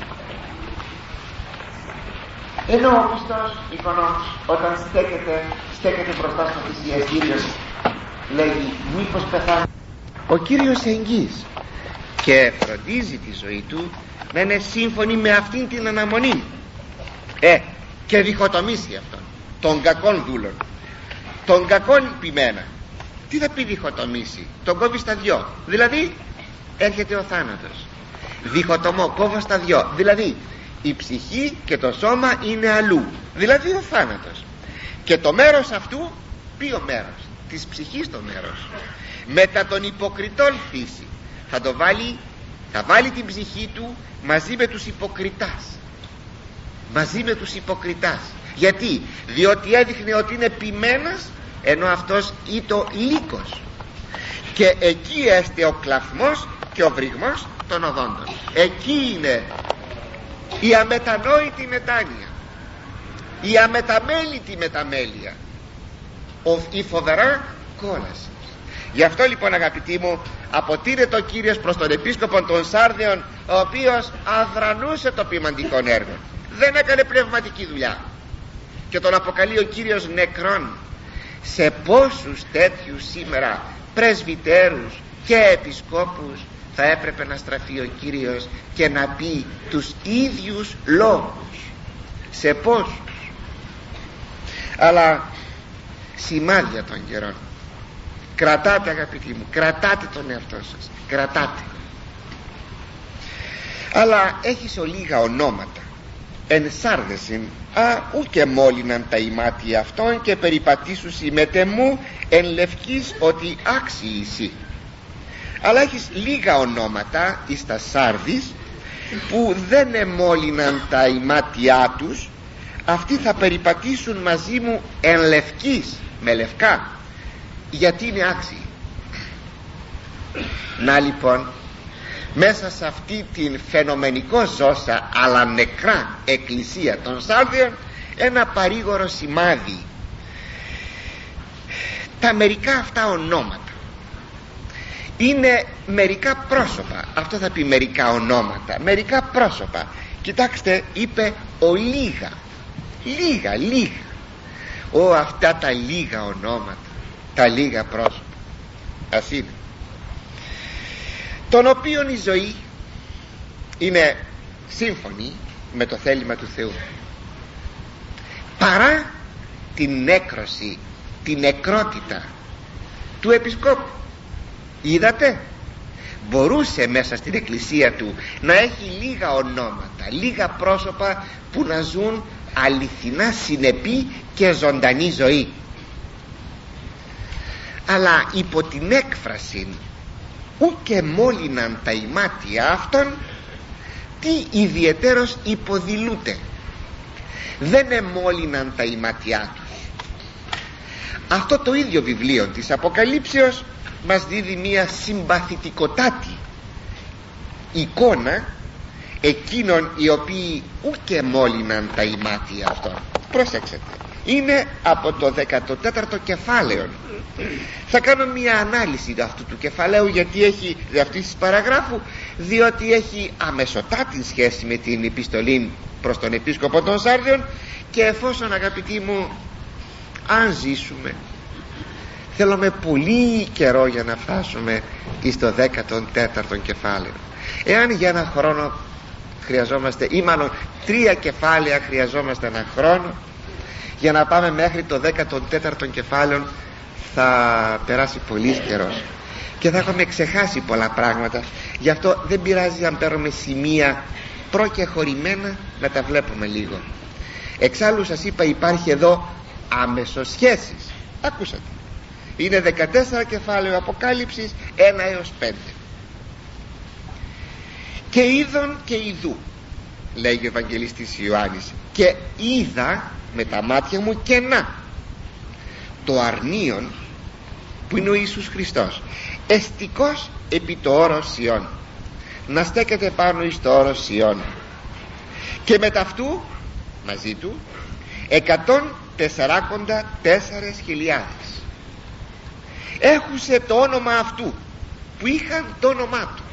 ενώ ο πιστός οικονόμος όταν στέκεται, στέκεται μπροστά στο θυσιαστήριο λέγει μήπως πεθάνει ο Κύριος εγγύς και φροντίζει τη ζωή του να είναι σύμφωνη με αυτήν την αναμονή. Ε και διχοτομήσει αυτόν των κακών δούλων των κακών ποιμένα τι θα πει διχοτομήσει; Τον κόβεις στα δυο. Δηλαδή έρχεται ο θάνατος. Διχοτομό κόβω στα δυο. Δηλαδή η ψυχή και το σώμα είναι αλλού. Δηλαδή ο θάνατος. Και το μέρος αυτού ποιο μέρος; Της ψυχής το μέρος. Μετά τον υποκριτών φύση. Θα το βάλει θα βάλει την ψυχή του μαζί με τους υποκριτάς. Μαζί με τους υποκριτάς. Γιατί; Διότι έδειχνε ότι είναι ποιμένας ενώ αυτός το λύκος. Και εκεί έστε ο κλαθμός και ο βρυγμός των οδόντων. Εκεί είναι η αμετανόητη μετάνοια η αμεταμέλητη μεταμέλεια η φοβερά κόλαση. Γι' αυτό λοιπόν αγαπητοί μου αποτείνεται ο Κύριος προς τον Επίσκοπο των Σάρδεων ο οποίος αδρανούσε το ποιμαντικό έργο. Δεν έκανε πνευματική δουλειά. Και τον αποκαλεί ο Κύριος νεκρόν σε πόσους τέτοιους σήμερα πρεσβυτέρους και επισκόπους θα έπρεπε να στραφεί ο Κύριος και να πει τους ίδιους λόγους. Σε πόσους. Αλλά σημάδια των καιρών. Κρατάτε αγαπητοί μου κρατάτε τον εαυτό σας. Κρατάτε. Αλλά έχεις ολίγα ονόματα εν σάρδεσιν α ούκε μόλυναν τα ημάτια αυτών και περιπατήσουσι μετεμού εν λευκής ότι άξιοι αλλά έχεις λίγα ονόματα εις τα σάρδης που δεν εμόλυναν τα ημάτια τους αυτοί θα περιπατήσουν μαζί μου εν λευκής με λευκά γιατί είναι άξιοι. Να λοιπόν μέσα σε αυτή την φαινομενικό ζώσα αλλά νεκρά εκκλησία των Σάρδιων ένα παρήγορο σημάδι. Τα μερικά αυτά ονόματα. Είναι μερικά πρόσωπα. Αυτό θα πει μερικά ονόματα. Μερικά πρόσωπα. Κοιτάξτε είπε ο λίγα. Λίγα λίγα. Ο αυτά τα λίγα ονόματα. Τα λίγα πρόσωπα. Ας είναι τον οποίον η ζωή είναι σύμφωνη με το θέλημα του Θεού. Παρά την νέκρωση την νεκρότητα του επισκόπου. Είδατε; Μπορούσε μέσα στην εκκλησία του να έχει λίγα ονόματα λίγα πρόσωπα που να ζουν αληθινά συνεπή και ζωντανή ζωή. Αλλά υπό την έκφραση ούτε μόλυναν τα ημάτια αυτών τι ιδιαιτέρως υποδηλούται. Δεν εμόλυναν τα ημάτια τους. Αυτό το ίδιο βιβλίο της Αποκαλύψεως μας δίδει μια συμπαθητικοτάτη εικόνα εκείνων οι οποίοι ούτε μόλυναν τα ημάτια αυτών. Πρόσεξετε είναι από το 14ο κεφάλαιο θα κάνω μια ανάλυση αυτού του κεφαλαίου γιατί έχει αυτής της παραγράφου διότι έχει αμεσοτάτη σχέση με την επιστολή προς τον επίσκοπο των Σάρδιων και εφόσον αγαπητοί μου αν ζήσουμε θέλουμε πολύ καιρό για να φτάσουμε στο 14ο κεφάλαιο. Εάν για ένα χρόνο χρειαζόμαστε ή μάλλον τρία κεφάλαια χρειαζόμαστε ένα χρόνο για να πάμε μέχρι το 14ο κεφάλαιο θα περάσει πολύς καιρός. Και θα έχουμε ξεχάσει πολλά πράγματα. Γι' αυτό δεν πειράζει αν παίρνουμε σημεία προκεχωρημένα να τα βλέπουμε λίγο. Εξάλλου σας είπα υπάρχει εδώ αμεσοσχέσεις ακούσατε. Είναι 14 κεφάλαιο Αποκάλυψης 1 έως 5 και είδον και ειδού λέγει ο Ευαγγελιστής Ιωάννης και είδα με τα μάτια μου και να το αρνίον που είναι ο Ιησούς Χριστός. Εστικός επί το όρος Σιών. Να στέκεται πάνω εις το όρος Σιών. Και με ταυτού μαζί του εκατόν τεσσαράκοντα τέσσερες χιλιάδες. Έχουσε το όνομα αυτού που είχαν το όνομά του.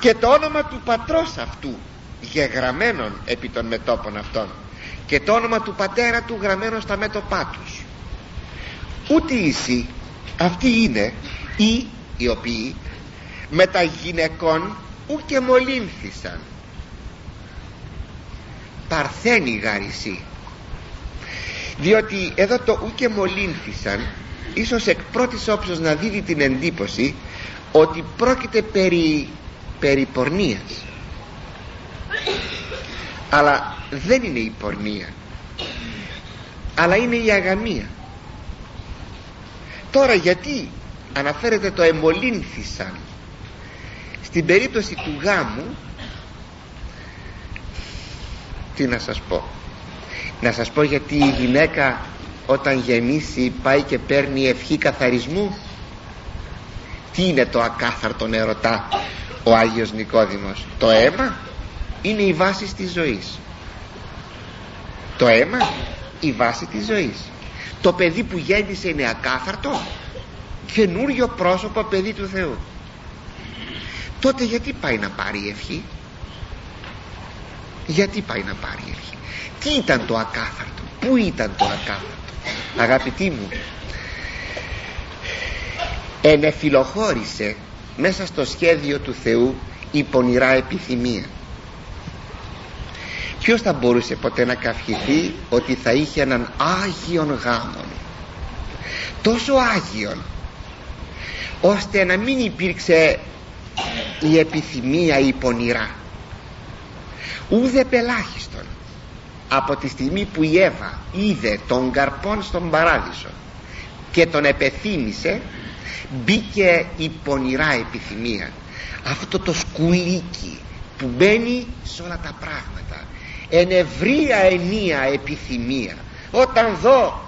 Και το όνομα του πατρός αυτού γεγραμμένον επί των μετόπων αυτών. Και το όνομα του πατέρα του γραμμένο στα μέτωπά τους ούτε ίσοι αυτοί είναι ή οι οποίοι με τα γυναικών ου και μολύνθησαν. Παρθένη γαρισί διότι εδώ το ου και μολύνθησαν ίσως εκ πρώτης όψεως να δίδει την εντύπωση ότι πρόκειται περί, περί πορνείας. Αλλά δεν είναι η πορνεία αλλά είναι η αγαμία τώρα γιατί αναφέρεται το εμολύνθησαν. Στην περίπτωση του γάμου τι να σας πω. Να σας πω γιατί η γυναίκα όταν γεννήσει πάει και παίρνει ευχή καθαρισμού. Τι είναι το ακάθαρτο ερωτά ο Άγιος Νικόδημος. Το αίμα είναι η βάση της ζωής. Το αίμα η βάση της ζωής το παιδί που γέννησε είναι ακάθαρτο. Καινούριο πρόσωπο παιδί του Θεού. Τότε γιατί πάει να πάρει ευχή; Γιατί πάει να πάρει ευχή; Τι ήταν το ακάθαρτο; Πού ήταν το ακάθαρτο; Αγαπητοί μου ενεφιλοχώρησε μέσα στο σχέδιο του Θεού η πονηρά επιθυμία ποιος θα μπορούσε ποτέ να καυχηθεί ότι θα είχε έναν Άγιον γάμον; Τόσο Άγιον ώστε να μην υπήρξε η επιθυμία η πονηρά. Ούδε πελάχιστον από τη στιγμή που η Εύα είδε τον καρπόν στον παράδεισο και τον επεθύμησε μπήκε η πονηρά επιθυμία. Αυτό το σκουλίκι που μπαίνει σε όλα τα πράγματα εν ευρία ενία επιθυμία. Όταν δω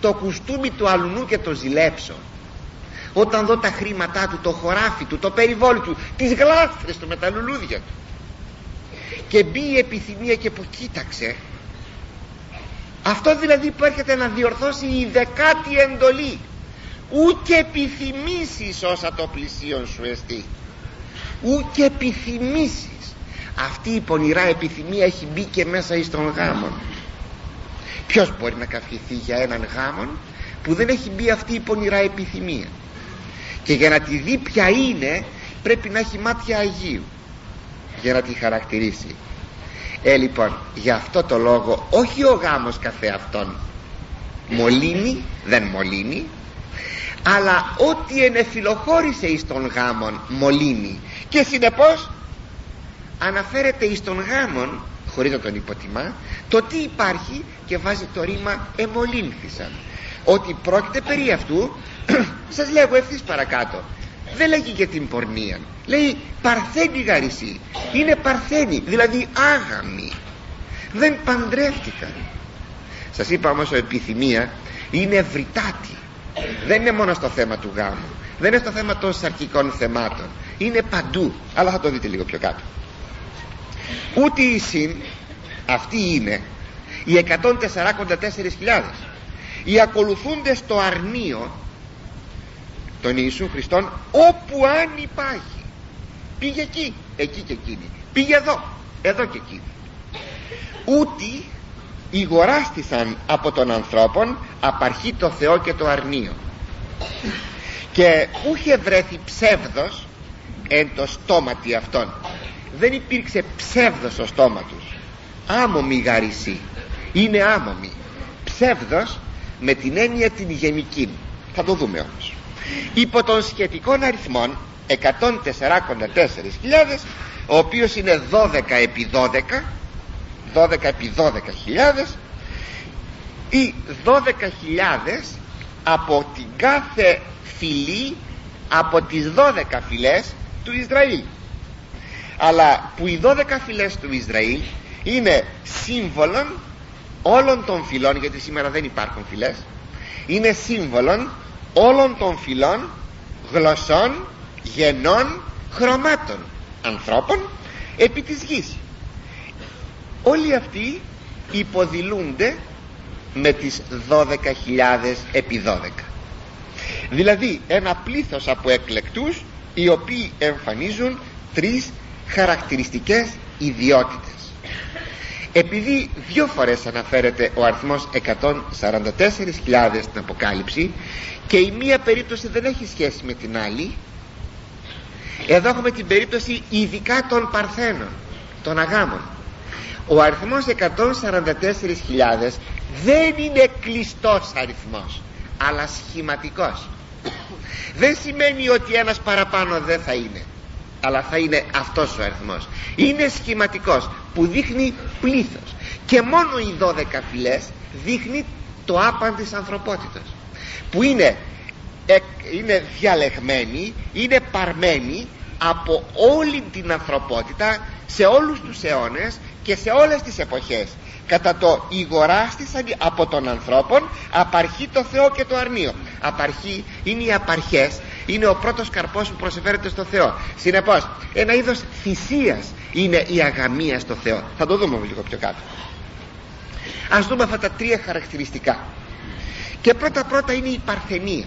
το κουστούμι του αλουνού και το ζηλέψω όταν δω τα χρήματά του το χωράφι του, το περιβόλι του τις γλάστρες του με τα λουλούδια του. Και μπει η επιθυμία και που κοίταξε αυτό δηλαδή που έρχεται να διορθώσει η δεκάτη εντολή. Ούτε επιθυμήσεις όσα το πλησίον σου εστί. Ούτε επιθυμήσεις αυτή η πονηρά επιθυμία έχει μπει και μέσα εις τον γάμον. Ποιος μπορεί να καυχηθεί για έναν γάμον που δεν έχει μπει αυτή η πονηρά επιθυμία; Και για να τη δει ποια είναι πρέπει να έχει μάτια Αγίου για να τη χαρακτηρίσει. Ε λοιπόν για αυτό το λόγο όχι ο γάμος καθεαυτόν μολύνει δεν μολύνει αλλά ό,τι ενεφιλοχώρησε εις τον γάμον μολύνει. Και συνεπώς αναφέρεται εις τον γάμον χωρίς να τον υποτιμά το τι υπάρχει και βάζει το ρήμα εμολύνθησαν ότι πρόκειται περί αυτού σας λέγω ευθύς παρακάτω δεν λέγει για την πορνεία. Λέει παρθένη γαρισή είναι παρθένη δηλαδή άγαμη δεν παντρεύτηκαν σας είπα όμως ο επιθυμία είναι ευρυτάτη. Δεν είναι μόνο στο θέμα του γάμου δεν είναι στο θέμα των σαρκικών θεμάτων είναι παντού αλλά θα το δείτε λίγο πιο κάτω ούτε η συν αυτή είναι οι 144.000 οι ακολουθούντες το αρνείο τον Ιησού Χριστόν όπου αν υπάρχει πήγε εκεί, εκεί και εκείνη πήγε εδώ, εδώ και εκείνη. Ούτι ηγοράστησαν από τον ανθρώπων απαρχή το Θεό και το αρνείο. Και ούχε βρέθη ψεύδος εν το στόματι αυτών δεν υπήρξε ψεύδος στο στόμα τους. Άμομη γαρισή είναι άμομη ψεύδος με την έννοια την γενική. Θα το δούμε όμως. Υπό των σχετικών αριθμών 144.000 ο οποίος είναι 12 επί 12 12 επί 12.000 ή 12.000 από την κάθε φυλή από τις 12 φυλές του Ισραήλ αλλά που οι 12 φυλές του Ισραήλ είναι σύμβολον όλων των φυλών γιατί σήμερα δεν υπάρχουν φυλές είναι σύμβολον όλων των φυλών γλωσσών γενών χρωμάτων ανθρώπων επί της γης. Όλοι αυτοί υποδηλούνται με τις 12.000 επί 12 δηλαδή ένα πλήθος από εκλεκτούς οι οποίοι εμφανίζουν τρεις χαρακτηριστικές ιδιότητες. Επειδή δύο φορές αναφέρεται ο αριθμός 144.000 στην Αποκάλυψη και η μία περίπτωση δεν έχει σχέση με την άλλη εδώ έχουμε την περίπτωση ειδικά των Παρθένων των Αγάμων. Ο αριθμός 144.000 δεν είναι κλειστός αριθμός αλλά σχηματικός. Δεν σημαίνει ότι ένας παραπάνω δεν θα είναι αλλά θα είναι αυτός ο αριθμός. Είναι σχηματικός που δείχνει πλήθος. Και μόνο οι 12 φυλές δείχνει το άπαν της ανθρωπότητας. Που είναι, είναι διαλεγμένοι είναι παρμένοι από όλη την ανθρωπότητα σε όλους τους αιώνες και σε όλες τις εποχές. Κατά το ηγοράστησαν από τον ανθρώπων απαρχεί το Θεό και το αρνείο. Απαρχή είναι οι απαρχές είναι ο πρώτος καρπός που προσεφέρεται στο Θεό. Συνεπώς ένα είδος θυσίας είναι η αγαμία στο Θεό. Θα το δούμε λίγο πιο κάτω. Ας δούμε αυτά τα τρία χαρακτηριστικά. Και πρώτα πρώτα είναι η παρθενία.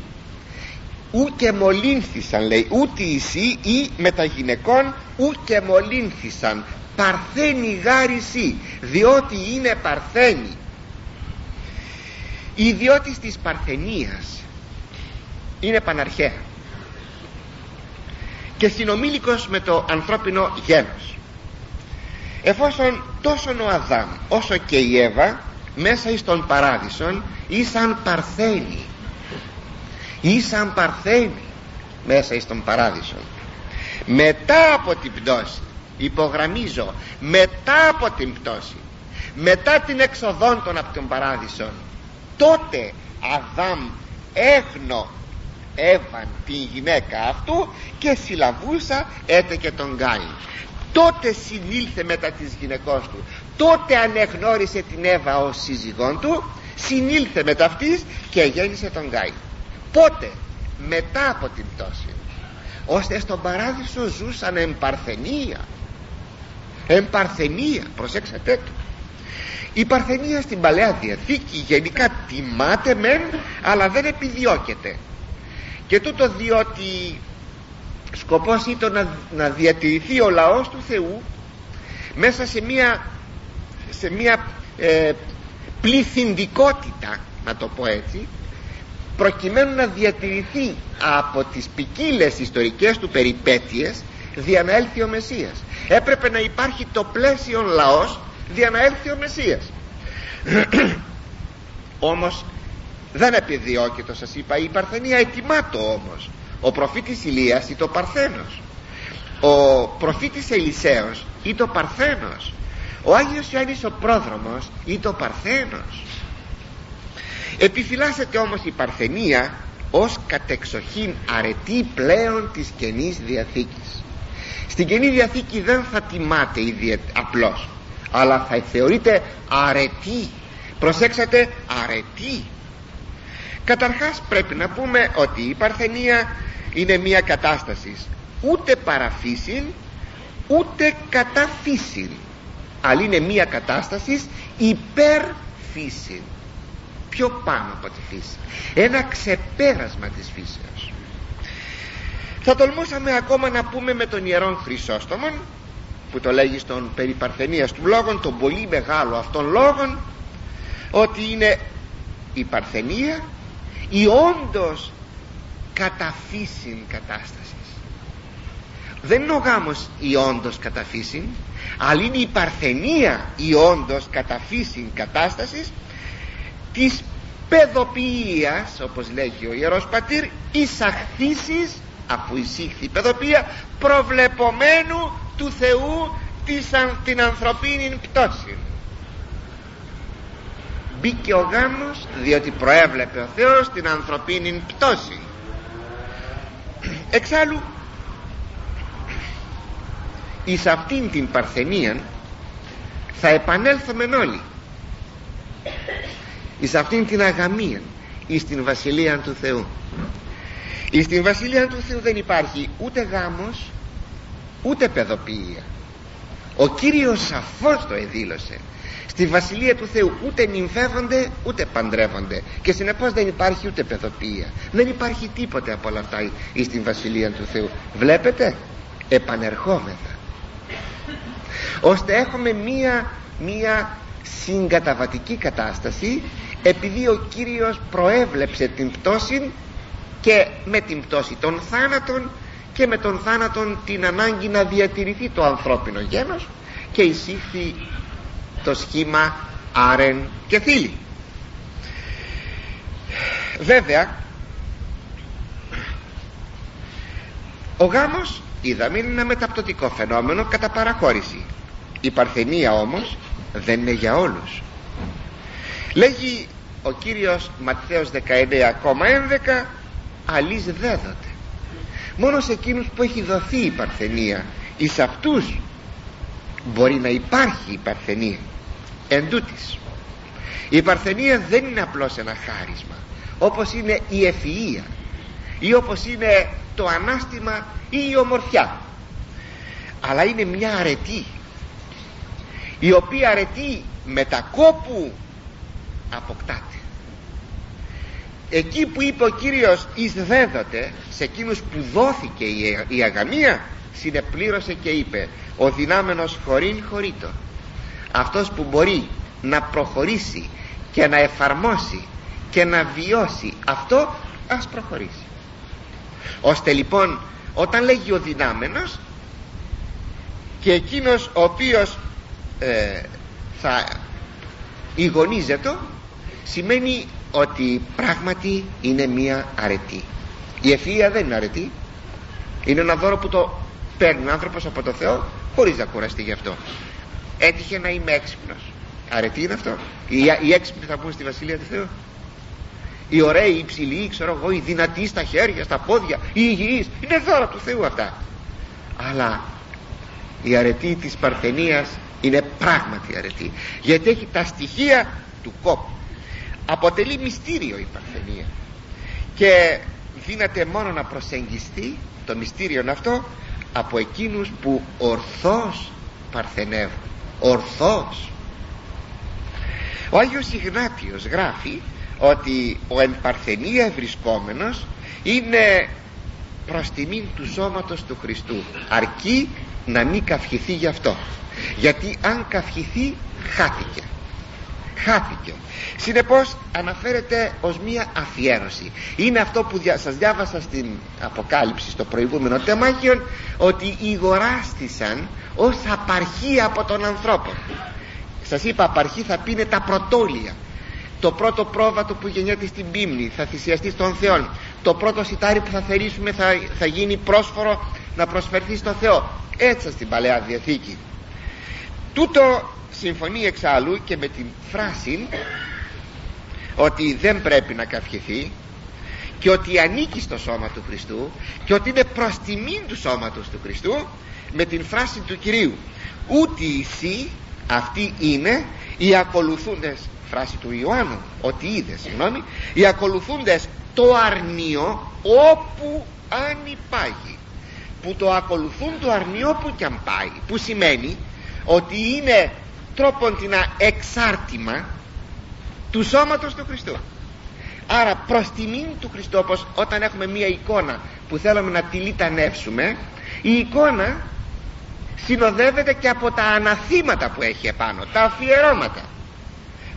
Ου και μολύνθησαν λέει. Ούτε εσύ ή με τα γυναικών ου και μολύνθησαν. Παρθένη γάρισή διότι είναι παρθένη. Η ιδιώτης της παρθενίας είναι παναρχαία και συνομήλικος με το ανθρώπινο γένος. Εφόσον τόσο ο Αδάμ όσο και η Εύα μέσα εις τον παράδεισον ήσαν παρθένοι ήσαν παρθένοι μέσα εις τον παράδεισον. Μετά από την πτώση υπογραμμίζω μετά από την πτώση μετά την εξοδόν των από τον παράδεισον τότε Αδάμ έγνω έβαν την γυναίκα αυτού και συλλαβούσα έτε και τον Γκάιν τότε συνήλθε μετά της γυναικός του. Τότε ανεγνώρισε την Εύα ως σύζυγόν του συνήλθε μετά αυτής και γέννησε τον Γκάιν πότε; Μετά από την πτώση. Ώστε στον παράδεισο ζούσαν εμπαρθενία εμπαρθενία προσέξατε το. Η παρθενία στην Παλαιά Διαθήκη γενικά τιμάται μεν αλλά δεν επιδιώκεται και τούτο διότι σκοπός ήταν να, να διατηρηθεί ο λαός του Θεού μέσα σε μια σε μια ε, πληθυντικότητα να το πω έτσι προκειμένου να διατηρηθεί από τις ποικίλες ιστορικές του περιπέτειες δια να έλθει ο Μεσσίας. Έπρεπε να υπάρχει το πλαίσιο λαός δια να έλθει ο Μεσσίας. Όμως δεν επιδιώκεται σας είπα η Παρθενία ετοιμάτω όμως. Ο προφήτης Ηλίας ήταν ο Παρθένος. Ο προφήτης Ελισέος ήταν ο Παρθένος. Ο Άγιος Ιωάννης ο πρόδρομος ήταν ο Παρθένος. Επιφυλάσσεται όμως η Παρθενία ως κατεξοχήν αρετή πλέον της Καινής Διαθήκης. Στην Καινή Διαθήκη δεν θα τιμάται ήδη απλώς αλλά θα θεωρείται αρετή. Προσέξατε αρετή καταρχάς πρέπει να πούμε ότι η Παρθενία είναι μια κατάσταση ούτε παραφύσιν ούτε καταφύσιν. Αλλά είναι μια κατάσταση υπέρ φύσιν πιο πάνω από τη φύση. Ένα ξεπέρασμα της φύσεως. Θα τολμούσαμε ακόμα να πούμε με τον Ιερόν Χρυσόστομον που το λέγει στον περί Παρθενίας του λόγων τον πολύ μεγάλο αυτών λόγων ότι είναι η Παρθενία η όντως καταφύσιν κατάστασης. Δεν είναι ο γάμος η όντως καταφύσιν αλλά είναι η παρθενία η όντως καταφύσιν κατάστασης της παιδοποιίας όπως λέγει ο Ιερός Πατήρ εισαχθήσεις αφού εισήχθη η παιδοποιία προβλεπομένου του Θεού της, την ανθρωπίνη πτώσης μπήκε ο γάμος διότι προέβλεπε ο Θεός την ανθρωπίνη πτώση. Εξάλλου εις αυτήν την παρθενία θα επανέλθουμε όλοι. Εις αυτήν την αγαμία εις την Βασιλεία του Θεού. Εις την Βασιλεία του Θεού δεν υπάρχει ούτε γάμος ούτε παιδοποιία. Ο Κύριος σαφώς το εδήλωσε στη Βασιλεία του Θεού ούτε νυμφεύονται ούτε παντρεύονται. Και συνεπώς δεν υπάρχει ούτε παιδοποιία. Δεν υπάρχει τίποτε από όλα αυτά εις την Βασιλεία του Θεού. Βλέπετε; Επανερχόμεθα. Ώστε έχουμε μία, μία συγκαταβατική κατάσταση επειδή ο Κύριος προέβλεψε την πτώση και με την πτώση των θάνατων και με τον θάνατον την ανάγκη να διατηρηθεί το ανθρώπινο γένος και εισήχθη το σχήμα άρεν και θήλη βέβαια ο γάμος είδαμε είναι ένα μεταπτωτικό φαινόμενο κατά παραχώρηση. Η παρθενία όμως δεν είναι για όλους. Λέγει ο Κύριος Ματθαίος 19,11 αλής δέδοτε μόνο σε εκείνους που έχει δοθεί η παρθενία εις αυτούς μπορεί να υπάρχει η παρθενία εν τούτης. η παρθενία δεν είναι απλώς ένα χάρισμα όπως είναι η ευφυΐα ή όπως είναι το ανάστημα ή η ομορφιά αλλά είναι μια αρετή η οποία αρετή με τα κόπου αποκτάται εκεί που είπε ο Κύριος εις δέδοτε σε εκείνους που δόθηκε η αγαμία συνεπλήρωσε και είπε ο δυνάμενος χωρήν χωρίτο αυτός που μπορεί να προχωρήσει και να εφαρμόσει και να βιώσει αυτό ας προχωρήσει ώστε λοιπόν όταν λέγει ο δυνάμενος και εκείνος ο οποίος ε, θα ηγονίζεται σημαίνει ότι πράγματι είναι μία αρετή. Η ευφυΐα δεν είναι αρετή. Είναι ένα δώρο που το παίρνει ο άνθρωπος από το Θεό χωρίς να κουραστεί γι' αυτό έτυχε να είμαι έξυπνος αρετή είναι αυτό; Οι, οι έξυπνοι θα πούν στη Βασιλεία του Θεού; Οι ωραίοι, οι υψηλοί, ξέρω εγώ, οι δυνατοί στα χέρια, στα πόδια, οι υγιείς, είναι δώρα του Θεού αυτά. Αλλά η αρετή της Παρθενίας είναι πράγματι αρετή, γιατί έχει τα στοιχεία του κόπου. Αποτελεί μυστήριο η Παρθενία και δύναται μόνο να προσεγγιστεί το μυστήριο αυτό από εκείνους που ορθώς παρθενεύουν ορθώς. Ο Άγιος Ιγνάτιος γράφει ότι ο εν παρθενία βρισκόμενος είναι προς τιμήν του σώματος του Χριστού αρκεί να μην καυχηθεί γι' αυτό. Γιατί αν καυχηθεί χάθηκε χάθηκε. Συνεπώς αναφέρεται ως μία αφιέρωση. Είναι αυτό που σας διάβασα στην Αποκάλυψη στο προηγούμενο τεμάχιον ότι ηγοράστησαν ως απαρχή από τον ανθρώπο σας είπα απαρχή θα πει τα πρωτόλια. Το πρώτο πρόβατο που γεννιέται στην πίμνη θα θυσιαστεί στον Θεό. Το πρώτο σιτάρι που θα θερήσουμε θα, θα γίνει πρόσφορο να προσφερθεί στο Θεό. Έτσι στην Παλαιά Διαθήκη. Τούτο συμφωνεί εξάλλου και με την φράση ότι δεν πρέπει να καυχηθεί και ότι ανήκει στο σώμα του Χριστού και ότι είναι προς τιμήν του σώματος του Χριστού με την φράση του Κυρίου. Ούτε εσύ αυτοί είναι οι ακολουθούντες φράση του Ιωάννου ότι είδε συγγνώμη οι ακολουθούντες το αρνείο όπου αν υπάγει. Που το ακολουθούν το αρνείο που κι αν πάει. Που σημαίνει ότι είναι τρόπον την εξάρτημα του σώματος του Χριστού. Άρα προς τιμήν του Χριστού όπως όταν έχουμε μία εικόνα που θέλουμε να τη λιτανεύσουμε η εικόνα συνοδεύεται και από τα αναθήματα που έχει επάνω τα αφιερώματα.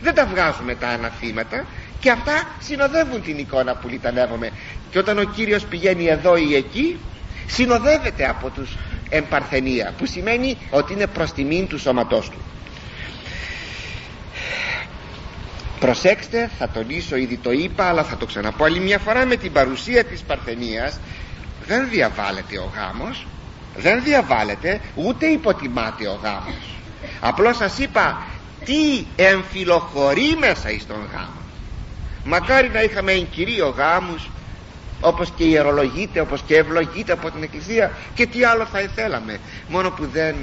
Δεν τα βγάζουμε τα αναθήματα και αυτά συνοδεύουν την εικόνα που λιτανεύουμε. Και όταν ο Κύριος πηγαίνει εδώ ή εκεί συνοδεύεται από τους εμπαρθενία που σημαίνει ότι είναι προς τιμήν του σώματός του προσέξτε θα τονίσω ήδη το είπα αλλά θα το ξαναπώ άλλη μια φορά με την παρουσία της Παρθενίας δεν διαβάλλεται ο γάμος δεν διαβάλλεται ούτε υποτιμάται ο γάμος. Απλώς σας είπα τι εμφυλοχωρεί μέσα εις τον γάμο. Μακάρι να είχαμε εγκυρίο γάμους όπως και ιερολογείται όπως και ευλογείται από την Εκκλησία και τι άλλο θα ήθελαμε μόνο που δεν,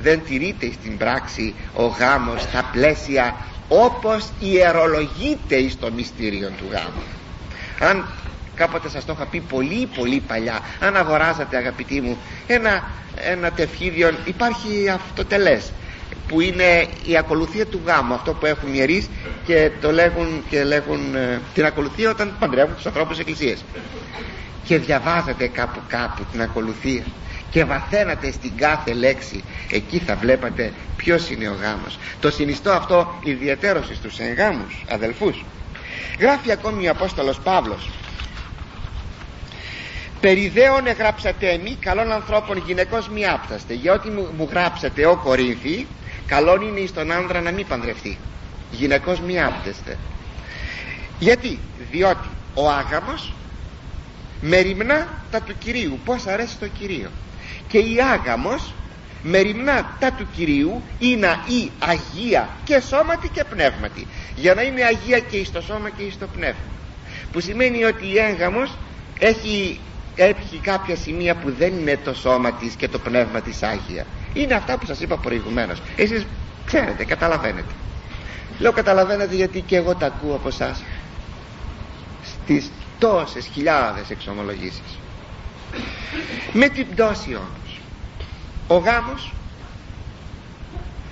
δεν τηρείται στην πράξη ο γάμος στα πλαίσια όπως ιερολογείται εις το μυστήριο του γάμου. Αν κάποτε σας το είχα πει πολύ πολύ παλιά αν αγοράζατε αγαπητοί μου ένα, ένα τευχίδιο υπάρχει αυτοτελές που είναι η ακολουθία του γάμου αυτό που έχουν ιερείς και το λέγουν, και λέγουν ε, την ακολουθία όταν παντρεύουν τους ανθρώπους εκκλησίες. Και διαβάζετε κάπου κάπου την ακολουθία και βαθαίνατε στην κάθε λέξη. Εκεί θα βλέπατε ποιος είναι ο γάμος. Το συνιστώ αυτό ιδιαίτερος στους εγγάμους αδελφούς. Γράφει ακόμη ο Απόστολος Παύλος. Περιδέων εγράψατε μη καλών ανθρώπων γυναικός μη άπταστε. Για ό,τι μου, μου γράψατε ο Κορίνθι καλόν είναι εις τον άνδρα να μην παντρευτεί. Γυναικός μη άπτεστε γιατί; Διότι ο άγαμος μεριμνά τα του Κυρίου. Πως αρέσει το Κυρίο και η άγαμος μεριμνά τα του Κυρίου είναι η Αγία και σώματι και πνεύματι. Για να είναι Αγία και εις το σώμα και εις το πνεύμα. Που σημαίνει ότι η έγαμος έχει, έχει κάποια σημεία που δεν είναι το σώμα της και το πνεύμα της Άγια. Είναι αυτά που σας είπα προηγουμένως. Εσείς ξέρετε, καταλαβαίνετε. Λέω καταλαβαίνετε γιατί και εγώ τα ακούω από εσάς στις τόσες χιλιάδες εξομολογήσεις με την πτώση όμως ο γάμος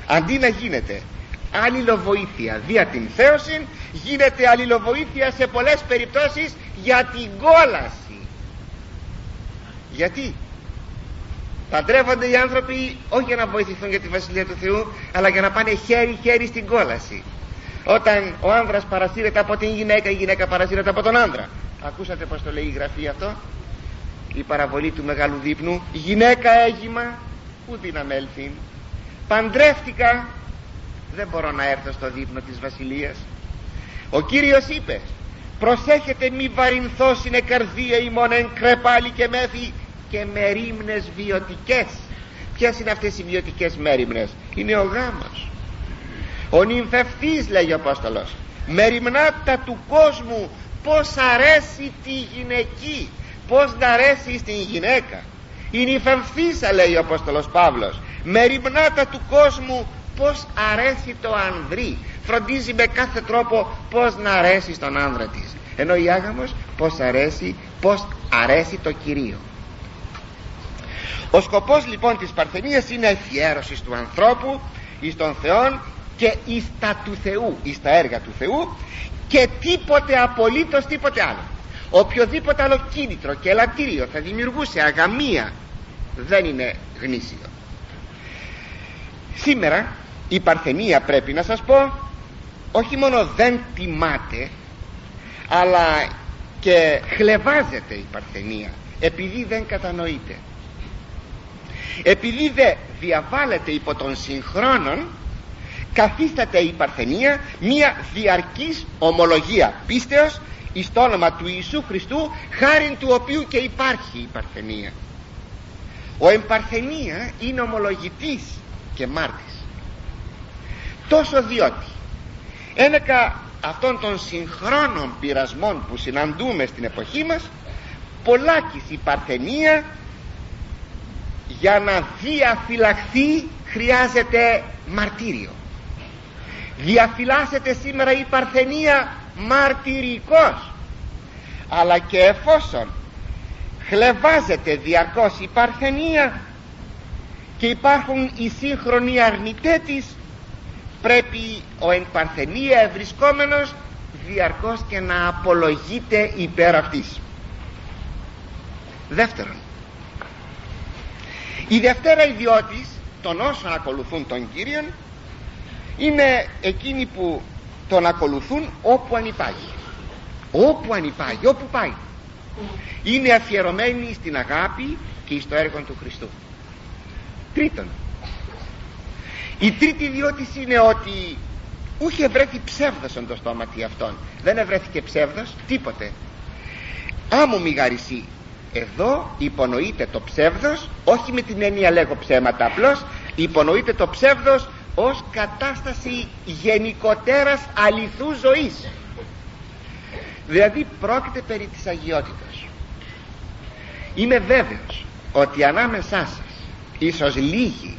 αντί να γίνεται αλληλοβοήθεια δια την θέωση γίνεται αλληλοβοήθεια σε πολλές περιπτώσεις για την κόλαση. Γιατί; Παντρεύονται οι άνθρωποι όχι για να βοηθηθούν για τη Βασιλεία του Θεού αλλά για να πάνε χέρι χέρι στην κόλαση. Όταν ο άνδρας παρασύρεται από την γυναίκα η γυναίκα παρασύρεται από τον άνδρα. Ακούσατε πως το λέει η γραφή αυτό; Η παραβολή του μεγάλου δείπνου. Γυναίκα έγιμα που δύναμη έλθει παντρεύτηκα. Δεν μπορώ να έρθω στο δείπνο της βασιλείας. Ο Κύριος είπε προσέχετε μη βαρυνθώ είναι καρδία ημών εν κρεπάλι και μέθη και μερίμνες βιωτικές ποιες είναι αυτές οι βιωτικές μέρημνες είναι ο γάμος. Ο νυμφευτής λέει ο Απόστολος μεριμνάτα του κόσμου πως αρέσει τη γυναική πως να αρέσει στην γυναίκα. Η νυφεμφίσα λέει ο Απόστολος Παύλος. Μεριμνάτα του κόσμου πως αρέσει το ανδρί φροντίζει με κάθε τρόπο πως να αρέσει στον άνδρα της. Ενώ η άγαμος πως αρέσει πως αρέσει το Κυρίο. Ο σκοπός λοιπόν της παρθενίας είναι εφιέρωση του ανθρώπου εις τον Θεόν και εις τα του Θεού εις τα έργα του Θεού και τίποτε απολύτως τίποτε άλλο οποιοδήποτε άλλο κίνητρο και ελαττήριο θα δημιουργούσε αγαμία δεν είναι γνήσιο. Σήμερα η παρθενία πρέπει να σας πω όχι μόνο δεν τιμάται αλλά και χλεβάζεται η παρθενία επειδή δεν κατανοείται. Επειδή δεν διαβάλλεται υπό των συγχρόνων καθίσταται η παρθενία μία διαρκής ομολογία πίστεως εις το όνομα του Ιησού Χριστού χάριν του οποίου και υπάρχει η παρθενία. Ο εμπαρθενία είναι ομολογητής και μάρτης τόσο διότι ένεκα αυτών των συγχρόνων πειρασμών που συναντούμε στην εποχή μας πολλάκις η παρθενία για να διαφυλαχθεί χρειάζεται μαρτύριο. Διαφυλάσσεται σήμερα η παρθενία μαρτυρικός. Αλλά και εφόσον χλεβάζεται διαρκώς η παρθενία και υπάρχουν οι σύγχρονοι αρνητές της πρέπει ο εν παρθενία ευρισκόμενος διαρκώς και να απολογείται υπέρ αυτής. Δεύτερον η δευτέρα ιδιώτης των όσων ακολουθούν τον Κύριον είναι εκείνοι που τον ακολουθούν όπου ανυπάγει. Όπου ανυπάγει όπου πάει. Είναι αφιερωμένη στην αγάπη και στο έργο του Χριστού. Τρίτον η τρίτη ιδιώτηση είναι ότι ούχε βρέθη ψεύδος εν το στόματι αυτόν. Δεν ευρέθηκε ψεύδος τίποτε. Άμμο μη γαρισί εδώ υπονοείται το ψεύδος όχι με την έννοια λέγω ψέματα απλώς υπονοείται το ψεύδος ως κατάσταση γενικότερας αληθού ζωής. Δηλαδή πρόκειται περί της αγιότητας. Είμαι βέβαιος ότι ανάμεσά σας ίσως λίγοι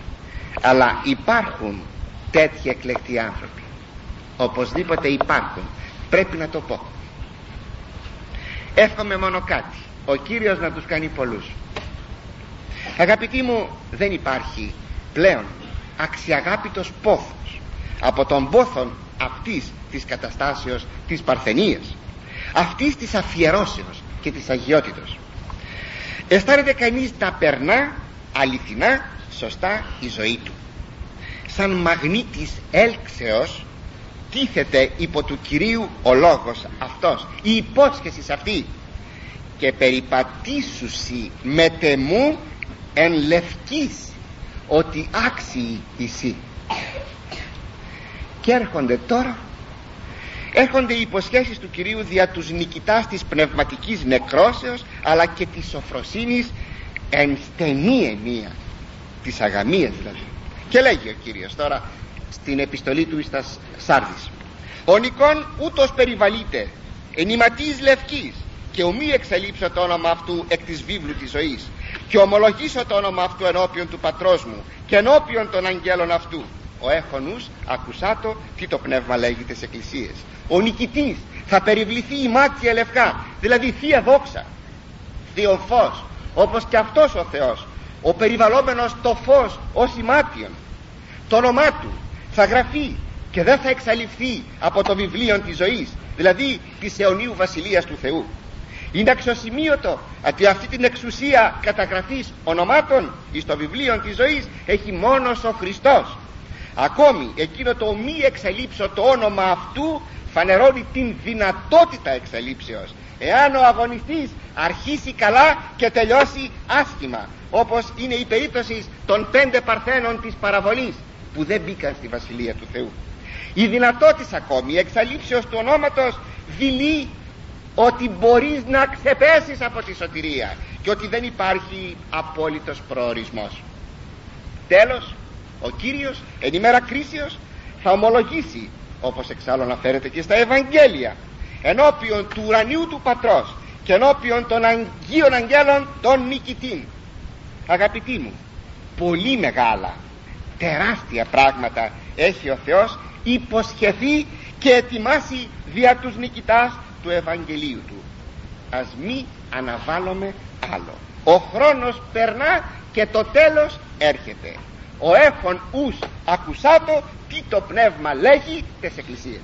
αλλά υπάρχουν τέτοιοι εκλεκτοί άνθρωποι. Οπωσδήποτε υπάρχουν. Πρέπει να το πω. Εύχομαι μόνο κάτι. Ο Κύριος να τους κάνει πολλούς. Αγαπητοί μου δεν υπάρχει πλέον αξιαγάπητος πόθος από τον πόθον αυτής της καταστάσεως της παρθενίας αυτής της αφιερώσεως και της αγιότητος. Αισθάνεται κανείς να περνά αληθινά σωστά η ζωή του. Σαν μαγνήτης έλξεως τίθεται υπό του Κυρίου ο λόγος αυτός η υπόσχεση αυτή. Και περιπατήσουσι με τεμού εν λευκής ότι άξιοι εσύ και έρχονται τώρα έρχονται οι υποσχέσεις του Κυρίου δια τους νικητάς της πνευματικής νεκρόσεως αλλά και της σοφροσύνης εν στενή ενία της αγαμίας δηλαδή. Και λέγει ο Κύριος τώρα στην επιστολή του στα Σάρδης. Ο Νικόν ούτως περιβαλείται ενηματής λευκής και ομοί εξελίψω το όνομα αυτού εκ της βίβλου της ζωής και ομολογήσω το όνομα αυτού ενώπιον του πατρός μου και ενώπιον των αγγέλων αυτού. Ο έχονους ακουσάτο τι το πνεύμα λέγει τις εκκλησίες. Ο νικητής θα περιβληθεί η μάτια λευκά δηλαδή θεία δόξα. Θείο φως όπως και αυτός ο Θεός ο περιβαλλόμενος το φως ως ημάτιον. Το όνομά του θα γραφεί και δεν θα εξαλειφθεί από το βιβλίο της ζωής δηλαδή της αιωνίου βασιλείας του Θεού είναι αξιοσημείωτο ότι αυτή την εξουσία καταγραφής ονομάτων εις το βιβλίο της ζωής έχει μόνος ο Χριστός. Ακόμη εκείνο το μη εξελίψω το όνομα αυτού φανερώνει την δυνατότητα εξελίψεως εάν ο αγωνιστής αρχίσει καλά και τελειώσει άσχημα όπως είναι η περίπτωση των πέντε παρθένων της παραβολής που δεν μπήκαν στη Βασιλεία του Θεού. Η δυνατότητα ακόμη η εξαλείψεως του ονόματος δηλεί ότι μπορείς να ξεπέσεις από τη σωτηρία και ότι δεν υπάρχει απόλυτος προορισμός. Τέλος ο Κύριος εν ημέρα κρίσεως θα ομολογήσει όπως εξάλλου αναφέρεται και στα Ευαγγέλια ενώπιον του ουρανίου του Πατρός και ενώπιον των Αγίων Αγγέλων των νικητήν. Αγαπητοί μου πολύ μεγάλα τεράστια πράγματα έχει ο Θεός υποσχεθεί και ετοιμάσει δια τους νικητάς του Ευαγγελίου του. Ας μη αναβάλουμε άλλο. Ο χρόνος περνά και το τέλος έρχεται. Ο έχων ους ακουσάτο τι το πνεύμα λέγει τες εκκλησίες